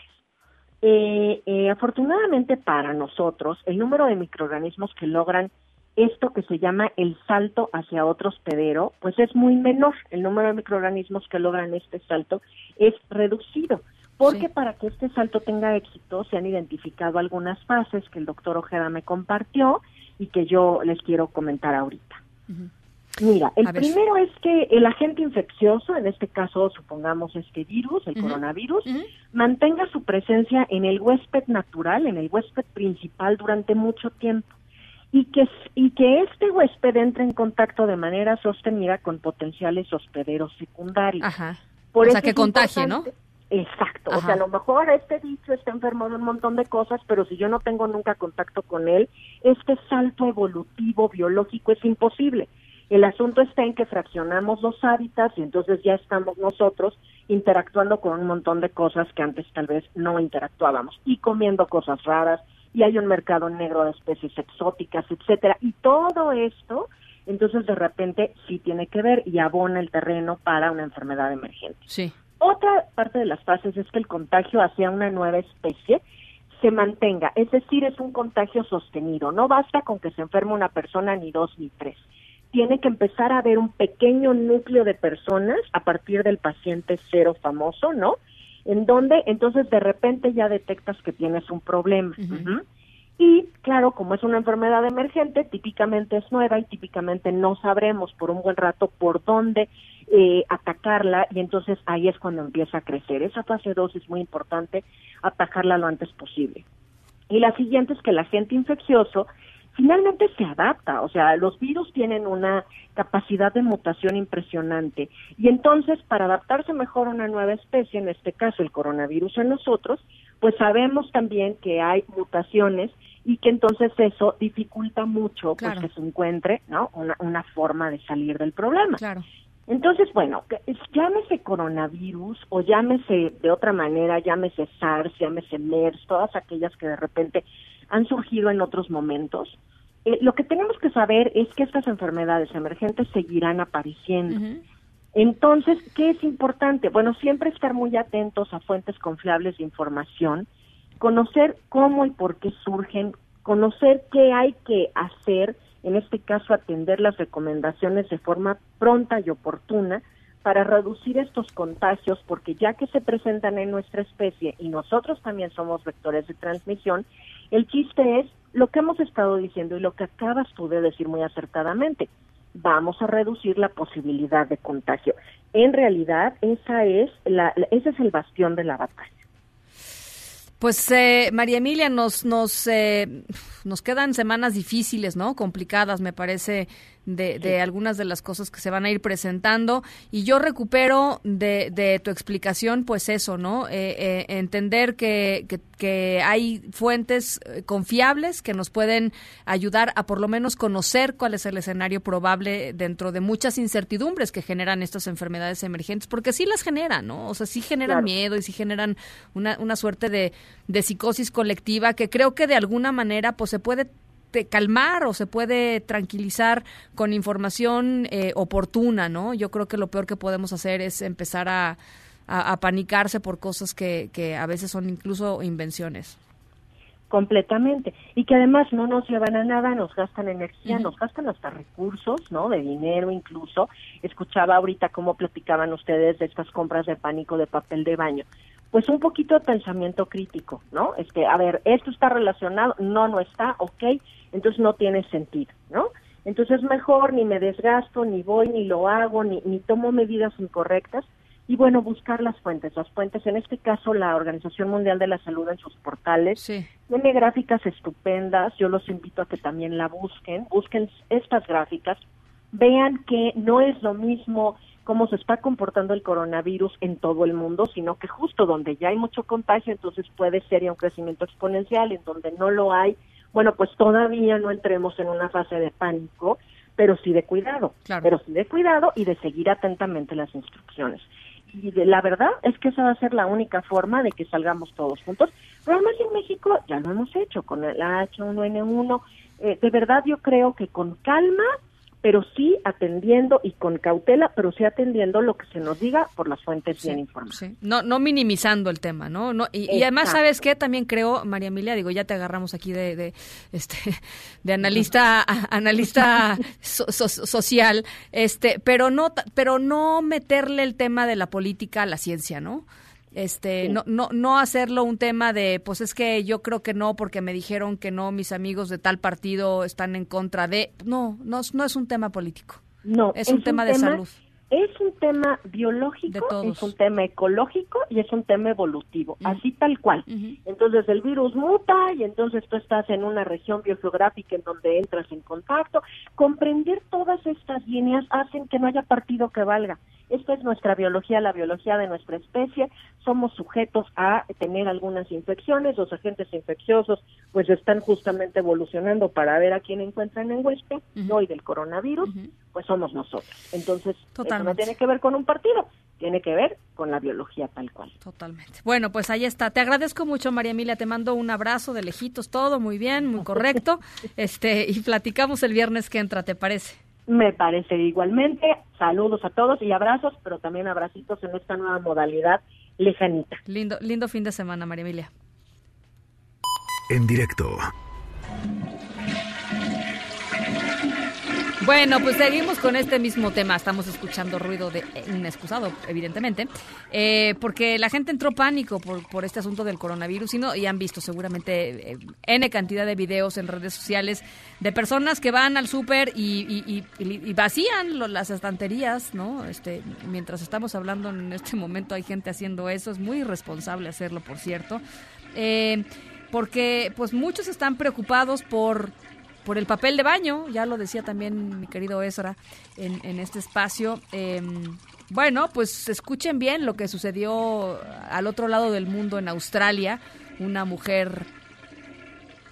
Eh, afortunadamente para nosotros, el número de microorganismos que logran esto que se llama el salto hacia otro hospedero, pues es muy menor. El número de microorganismos que logran este salto es reducido. Porque para que este salto tenga éxito se han identificado algunas fases que el doctor Ojeda me compartió y que yo les quiero comentar ahorita. Mira, el primero es que el agente infeccioso, en este caso supongamos este virus, el coronavirus, mantenga su presencia en el huésped natural, en el huésped principal durante mucho tiempo y que y que este huésped entre en contacto de manera sostenida con potenciales hospederos secundarios. Ajá. o sea, que contagie, ¿no? Exacto, o sea, a lo mejor este bicho está enfermo de un montón de cosas, pero si yo no tengo nunca contacto con él, este salto evolutivo biológico es imposible. El asunto está en que fraccionamos los hábitats y entonces ya estamos nosotros interactuando con un montón de cosas que antes tal vez no interactuábamos y comiendo cosas raras y hay un mercado negro de especies exóticas, etcétera. Y todo esto, entonces de repente sí tiene que ver y abona el terreno para una enfermedad emergente. Sí. Otra parte de las fases es que el contagio hacia una nueva especie se mantenga, es decir, es un contagio sostenido. No basta con que se enferme una persona ni dos ni tres tiene que empezar a haber un pequeño núcleo de personas a partir del paciente cero famoso, ¿no? En donde entonces de repente ya detectas que tienes un problema. Y claro, como es una enfermedad emergente, típicamente es nueva y típicamente no sabremos por un buen rato por dónde eh, atacarla y entonces ahí es cuando empieza a crecer. Esa fase 2 es muy importante atacarla lo antes posible. Y la siguiente es que el agente infeccioso finalmente se adapta, o sea, los virus tienen una capacidad de mutación impresionante y entonces para adaptarse mejor a una nueva especie, en este caso el coronavirus en nosotros, pues sabemos también que hay mutaciones y que entonces eso dificulta mucho pues que se encuentre, ¿no? Una, una forma de salir del problema. Claro. Entonces, bueno, llámese coronavirus o llámese de otra manera, llámese SARS, llámese MERS, todas aquellas que de repente han surgido en otros momentos. Eh, lo que tenemos que saber es que estas enfermedades emergentes seguirán apareciendo. Entonces, ¿qué es importante? Bueno, siempre estar muy atentos a fuentes confiables de información, conocer cómo y por qué surgen, conocer qué hay que hacer, en este caso atender las recomendaciones de forma pronta y oportuna para reducir estos contagios, porque ya que se presentan en nuestra especie y nosotros también somos vectores de transmisión, el chiste es lo que hemos estado diciendo y lo que acabas tú de decir muy acertadamente. Vamos a reducir la posibilidad de contagio. En realidad, esa es la, ese es el bastión de la batalla. Pues eh, María Emilia, nos nos eh, nos quedan semanas difíciles, ¿no? Complicadas, me parece de, algunas de las cosas que se van a ir presentando. Y yo recupero de, de tu explicación, pues eso, ¿no? Eh, eh, entender que, que, hay fuentes eh, confiables que nos pueden ayudar a por lo menos conocer cuál es el escenario probable dentro de muchas incertidumbres que generan estas enfermedades emergentes, porque sí las generan, ¿no? O sea, sí generan miedo y sí generan una, una suerte de, de psicosis colectiva que creo que de alguna manera pues se puede calmar o se puede tranquilizar con información eh, oportuna, ¿no? Yo creo que lo peor que podemos hacer es empezar a, a, panicarse por cosas que, que a veces son incluso invenciones completamente y que además no nos llevan a nada, nos gastan energía, nos gastan hasta recursos, ¿no? De dinero incluso. Escuchaba ahorita cómo platicaban ustedes de estas compras de pánico de papel de baño pues un poquito de pensamiento crítico, ¿no? Es que, a ver, esto está relacionado, no, no está, ok, entonces no tiene sentido, ¿no? Entonces mejor ni me desgasto, ni voy, ni lo hago, ni, ni tomo medidas incorrectas. Y bueno, buscar las fuentes. Las fuentes, en este caso, la Organización Mundial de la Salud en sus portales, tiene gráficas estupendas. Yo los invito a que también la busquen. Busquen estas gráficas vean que no es lo mismo cómo se está comportando el coronavirus en todo el mundo, sino que justo donde ya hay mucho contagio, entonces puede ser ya un crecimiento exponencial, en donde no lo hay, bueno, pues todavía no entremos en una fase de pánico, pero sí de cuidado, pero sí de cuidado y de seguir atentamente las instrucciones. Y de, la verdad es que esa va a ser la única forma de que salgamos todos juntos. Pero además en México ya lo hemos hecho con el H1N1. Eh, de verdad yo creo que con calma pero sí atendiendo y con cautela, pero sí atendiendo lo que se nos diga por las fuentes bien informadas. No, no minimizando el tema, ¿no? no y, además, ¿sabes qué? También creo, María Emilia, digo, ya te agarramos aquí de, de este, de analista, analista social, este, pero no, pero no meterle el tema de la política a la ciencia, ¿no? Este no no no hacerlo un tema de pues es que yo creo que no porque me dijeron que no mis amigos de tal partido están en contra de no no no es un tema político no es, un, tema de salud es un tema biológico, es un tema ecológico y es un tema evolutivo, así tal cual. Entonces el virus muta y entonces tú estás en una región biogeográfica en donde entras en contacto. Comprender todas estas líneas hacen que no haya partido que valga. Esta es nuestra biología, la biología de nuestra especie. Somos sujetos a tener algunas infecciones. Los agentes infecciosos pues están justamente evolucionando para ver a quién encuentran en huésped. no y del coronavirus, pues somos nosotros. Entonces, eso no tiene que ver con un partido, tiene que ver con la biología tal cual. Totalmente. Bueno, pues ahí está. Te agradezco mucho, María Emilia. Te mando un abrazo de lejitos, todo muy bien, muy correcto. este Y platicamos el viernes que entra, ¿te parece? Me parece igualmente. Saludos a todos y abrazos, pero también abracitos en esta nueva modalidad lejanita. Lindo, lindo fin de semana, María Emilia. En directo. Bueno, pues seguimos con este mismo tema. Estamos escuchando ruido de inexcusado, evidentemente, eh, porque la gente entró pánico por, por este asunto del coronavirus y, no, y han visto seguramente eh, N cantidad de videos en redes sociales de personas que van al súper y, vacían las estanterías, ¿no? Este, mientras estamos hablando en este momento hay gente haciendo eso. Es muy irresponsable hacerlo, por cierto. Eh, porque pues muchos están preocupados por por el papel de baño, ya lo decía también mi querido Ezra en, este espacio. Em, bueno, pues escuchen bien lo que sucedió al otro lado del mundo en Australia. Una mujer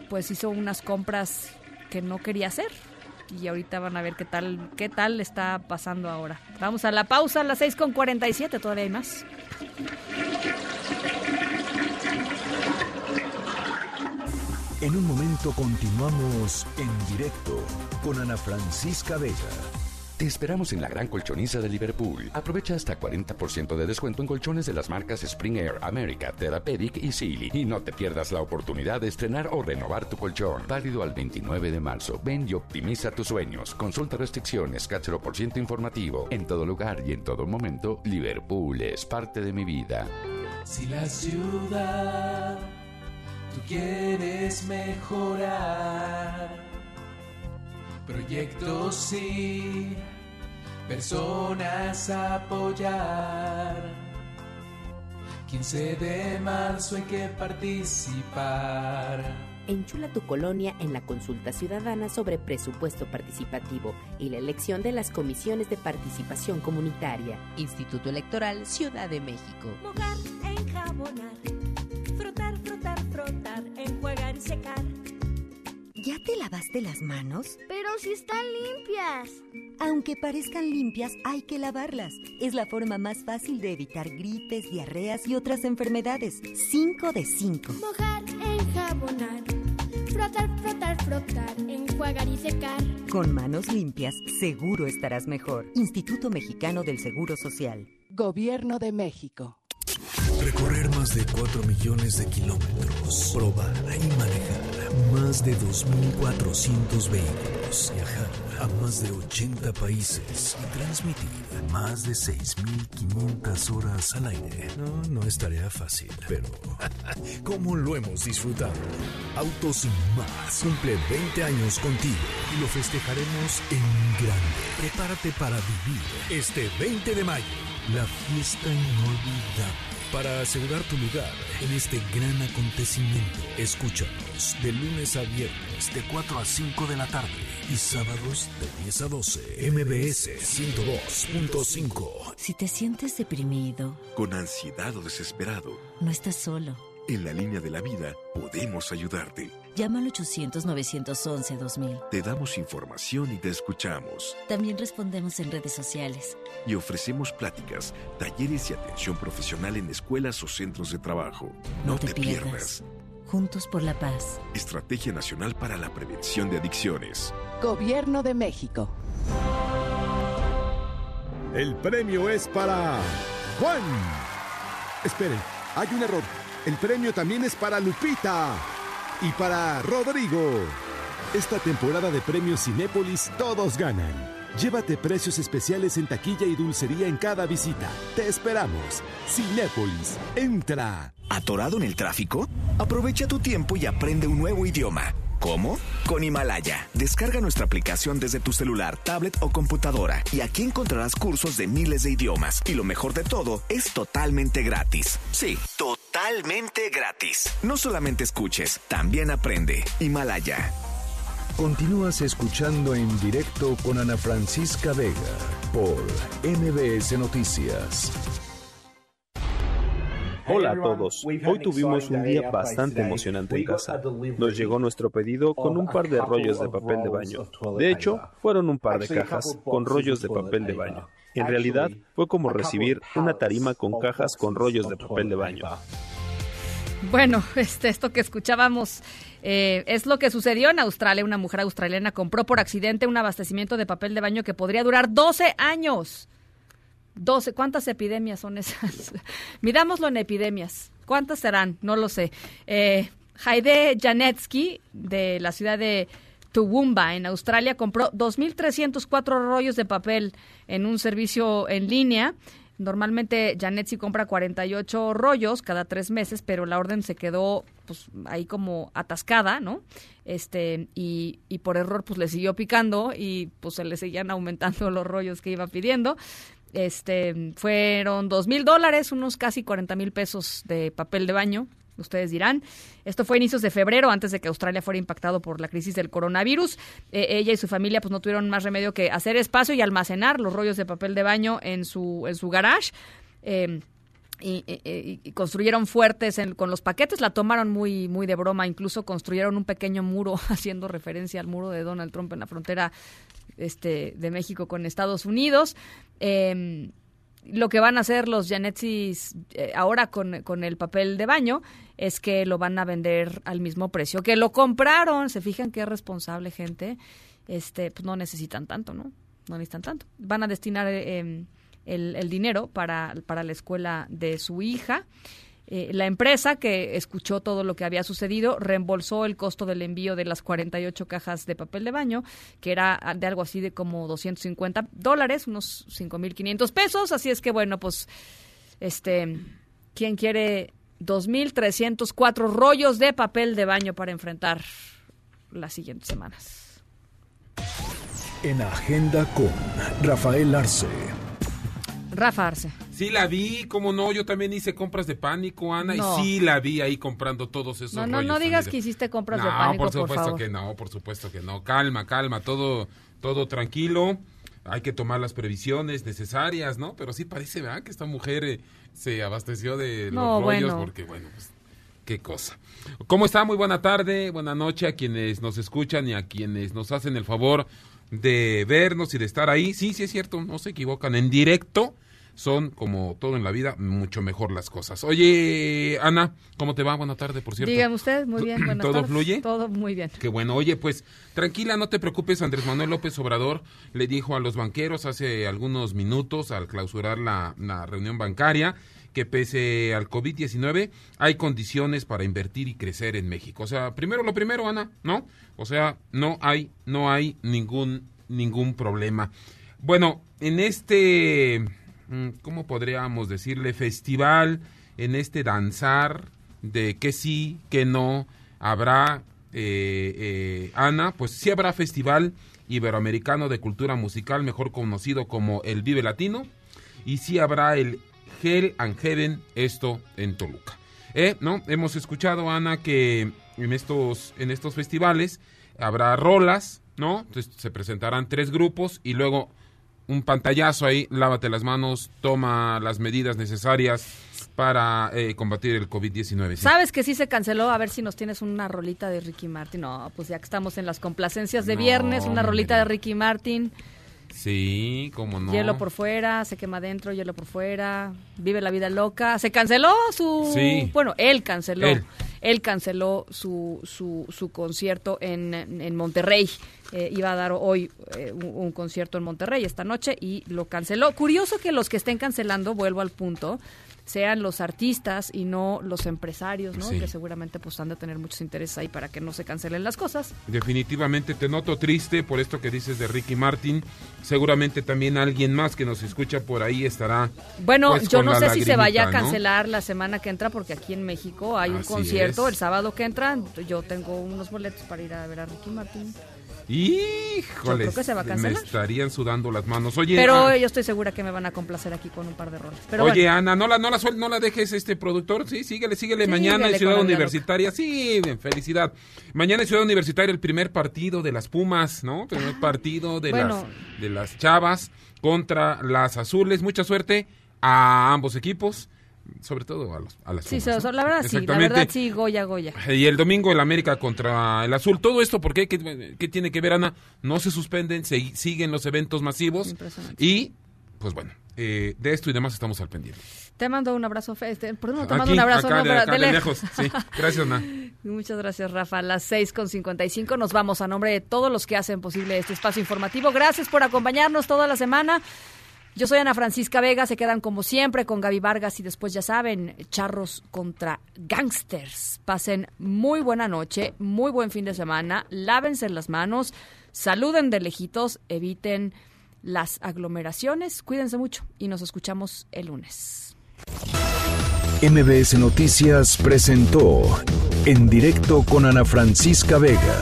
pues hizo unas compras que no quería hacer y ahorita van a ver qué tal qué tal está pasando ahora. Vamos a la pausa a las 6 con 47, todavía hay más. En un momento continuamos en directo con Ana Francisca Vega. Te esperamos en la gran colchoniza de Liverpool. Aprovecha hasta 40% de descuento en colchones de las marcas Spring Air, America, Therapeutic y Sealy. Y no te pierdas la oportunidad de estrenar o renovar tu colchón. Válido al 29 de marzo. Ven y optimiza tus sueños. Consulta restricciones, por ciento informativo. En todo lugar y en todo momento, Liverpool es parte de mi vida. Si la ciudad tú quieres mejorar. Proyectos sí, personas apoyar. 15 de marzo hay que participar. Enchula tu colonia en la consulta ciudadana sobre presupuesto participativo y la elección de las comisiones de participación comunitaria. Instituto Electoral Ciudad de México. Mojar, enjabonar secar. ¿Ya te lavaste las manos? Pero si están limpias. Aunque parezcan limpias, hay que lavarlas. Es la forma más fácil de evitar gripes, diarreas y otras enfermedades. 5 de 5. Mojar, enjabonar. Frotar, frotar, frotar, enjuagar y secar. Con manos limpias, seguro estarás mejor. Instituto Mexicano del Seguro Social. Gobierno de México. Recorrer más de 4 millones de kilómetros. Probar y manejar más de 2.400 vehículos. Viajar a más de 80 países y transmitir más de 6.500 horas al aire. No, no es tarea fácil, pero ¿cómo lo hemos disfrutado? Autos más cumple 20 años contigo y lo festejaremos en grande. Prepárate para vivir este 20 de mayo la fiesta inolvidable para asegurar tu lugar en este gran acontecimiento, escúchanos de lunes a viernes de 4 a 5 de la tarde y sábados de 10 a 12. MBS 102.5. Si te sientes deprimido, con ansiedad o desesperado, no estás solo. En la línea de la vida podemos ayudarte. Llama al 800-911-2000. Te damos información y te escuchamos. También respondemos en redes sociales. Y ofrecemos pláticas, talleres y atención profesional en escuelas o centros de trabajo. No, te, pierdas. Juntos por la paz. Estrategia Nacional para la Prevención de Adicciones. Gobierno de México. El premio es para Juan. Esperen, hay un error. El premio también es para Lupita y para Rodrigo. Esta temporada de premios Cinépolis todos ganan. Llévate precios especiales en taquilla y dulcería en cada visita. Te esperamos. Cinépolis, entra. ¿Atorado en el tráfico? Aprovecha tu tiempo y aprende un nuevo idioma. ¿Cómo? Con Himalaya. Descarga nuestra aplicación desde tu celular, tablet o computadora y aquí encontrarás cursos de miles de idiomas. Y lo mejor de todo, es totalmente gratis. Sí, totalmente gratis. No solamente escuches, también aprende. Himalaya. Continúas escuchando en directo con Ana Francisca Vega por MBS Noticias. Hola a todos. Hoy tuvimos un día bastante emocionante en casa. Nos llegó nuestro pedido con un par de rollos de papel de baño. De hecho, fueron un par de cajas con rollos de papel de baño. En realidad, fue como recibir una tarima con cajas con rollos de papel de baño. Bueno, este, esto que escuchábamos eh, es lo que sucedió en Australia. Una mujer australiana compró por accidente un abastecimiento de papel de baño que podría durar 12 años. 12. ¿Cuántas epidemias son esas? Midámoslo en epidemias. ¿Cuántas serán? No lo sé. Eh, Haide Janetsky, de la ciudad de Toowoomba, en Australia, compró 2.304 rollos de papel en un servicio en línea. Normalmente Janetsky compra 48 rollos cada tres meses, pero la orden se quedó pues ahí como atascada, ¿no? Este, y, y por error pues le siguió picando y pues se le seguían aumentando los rollos que iba pidiendo. Este, fueron dos mil dólares, unos casi 40 mil pesos de papel de baño, ustedes dirán. Esto fue a inicios de febrero, antes de que Australia fuera impactado por la crisis del coronavirus. Eh, ella y su familia pues no tuvieron más remedio que hacer espacio y almacenar los rollos de papel de baño en su, en su garage. Eh, y, construyeron fuertes con los paquetes, la tomaron muy, muy de broma, incluso construyeron un pequeño muro haciendo referencia al muro de Donald Trump en la frontera este, de México con Estados Unidos. Em, lo que van a hacer los Janetsis eh, ahora con, con, el papel de baño es que lo van a vender al mismo precio que lo compraron. Se fijan qué responsable gente. Este, pues no necesitan tanto, ¿no? No necesitan tanto. Van a destinar em, el, el, dinero para, para la escuela de su hija. Eh, la empresa que escuchó todo lo que había sucedido reembolsó el costo del envío de las 48 cajas de papel de baño, que era de algo así de como 250 dólares, unos 5.500 pesos. Así es que bueno, pues, este, ¿quién quiere 2.304 rollos de papel de baño para enfrentar las siguientes semanas? En Agenda con Rafael Arce. Rafa Arce. Sí la vi, cómo no, yo también hice compras de pánico, Ana, y sí la vi ahí comprando todos esos No, no, no digas que hiciste compras de pánico, por supuesto por que no, por supuesto que no. Calma, calma, todo todo tranquilo. Hay que tomar las previsiones necesarias, ¿no? Pero sí parece, ¿verdad? Que esta mujer eh, se abasteció de los no, rollos bueno. porque, bueno, pues, qué cosa. ¿Cómo está? Muy buena tarde, buena noche a quienes nos escuchan y a quienes nos hacen el favor de vernos y de estar ahí. Sí, sí es cierto, no se equivocan. En directo son, como todo en la vida, mucho mejor las cosas. Oye, Ana, ¿cómo te va? Buena tarde, por cierto. Digan ustedes, muy bien. Buenas ¿Todo tardes. fluye? Todo muy bien. Qué bueno. Oye, pues tranquila, no te preocupes. Andrés Manuel López Obrador le dijo a los banqueros hace algunos minutos al clausurar la, la reunión bancaria que pese al COVID-19 hay condiciones para invertir y crecer en México. O sea, primero lo primero, Ana, ¿no? O sea, no hay, no hay ningún, ningún problema. Bueno, en este, ¿cómo podríamos decirle? Festival, en este danzar de que sí, que no, habrá, eh, eh, Ana, pues sí habrá Festival Iberoamericano de Cultura Musical, mejor conocido como el Vive Latino, y sí habrá el Hell and Heaven, esto en Toluca. Eh, ¿no? Hemos escuchado, Ana, que en estos, en estos festivales habrá rolas, ¿no? Entonces se presentarán tres grupos y luego un pantallazo ahí, lávate las manos, toma las medidas necesarias para eh, combatir el COVID-19. ¿Sabes que sí se canceló? A ver si nos tienes una rolita de Ricky Martin. No, pues ya que estamos en las complacencias de viernes, una rolita de Ricky Martin. Sí, como no. Hielo por fuera, se quema adentro, hielo por fuera, vive la vida loca. Se canceló su... Sí. Bueno, él canceló. Él, canceló su, su, su concierto en, en Monterrey. Eh, iba a dar hoy eh, un, un, concierto en Monterrey esta noche y lo canceló. Curioso que los que estén cancelando, vuelvo al punto, sean los artistas y no los empresarios, ¿no? Que seguramente pues han de tener muchos intereses ahí para que no se cancelen las cosas. Definitivamente te noto triste por esto que dices de Ricky Martin. Seguramente también alguien más que nos escucha por ahí estará. Bueno, pues, yo no sé si se vaya a cancelar la semana que entra porque aquí en México hay un concierto es. el sábado que entra. Yo tengo unos boletos para ir a ver a Ricky Martin. Híjole, me estarían sudando las manos. Oye, Pero ah, yo estoy segura que me van a complacer aquí con un par de roles. Pero oye, bueno. Ana, no la, no la suel- no la dejes este productor, sí, síguele, síguele. Mañana en Ciudad Universitaria, sí, bien, felicidad. Mañana en Ciudad Universitaria el primer partido de las Pumas, ¿no? Primer partido de bueno. las de las Chavas contra las Azules. Mucha suerte a ambos equipos, sobre todo a, los, a las Sí, Pumas. ¿no? la verdad sí, la verdad sí, Goya, Goya. Y el domingo el América contra el Azul. Todo esto, ¿por qué? ¿Qué, tiene que ver, Ana? No se suspenden, se, siguen los eventos masivos. Y, pues bueno, eh, de esto y demás estamos al pendiente. Te mando un abrazo, este, ¿por qué no te mando un abrazo? acá No, de- acá lejos. lejos, sí. Gracias, Ana. Muchas gracias, Rafa. A las 6.55 nos vamos a nombre de todos los que hacen posible este espacio informativo. Gracias por acompañarnos toda la semana. Yo soy Ana Francisca Vega, se quedan como siempre con Gaby Vargas y después ya saben, charros contra gangsters. Pasen muy buena noche, muy buen fin de semana, lávense las manos, saluden de lejitos, eviten las aglomeraciones, cuídense mucho y nos escuchamos el lunes. MBS Noticias presentó En directo con Ana Francisca Vega.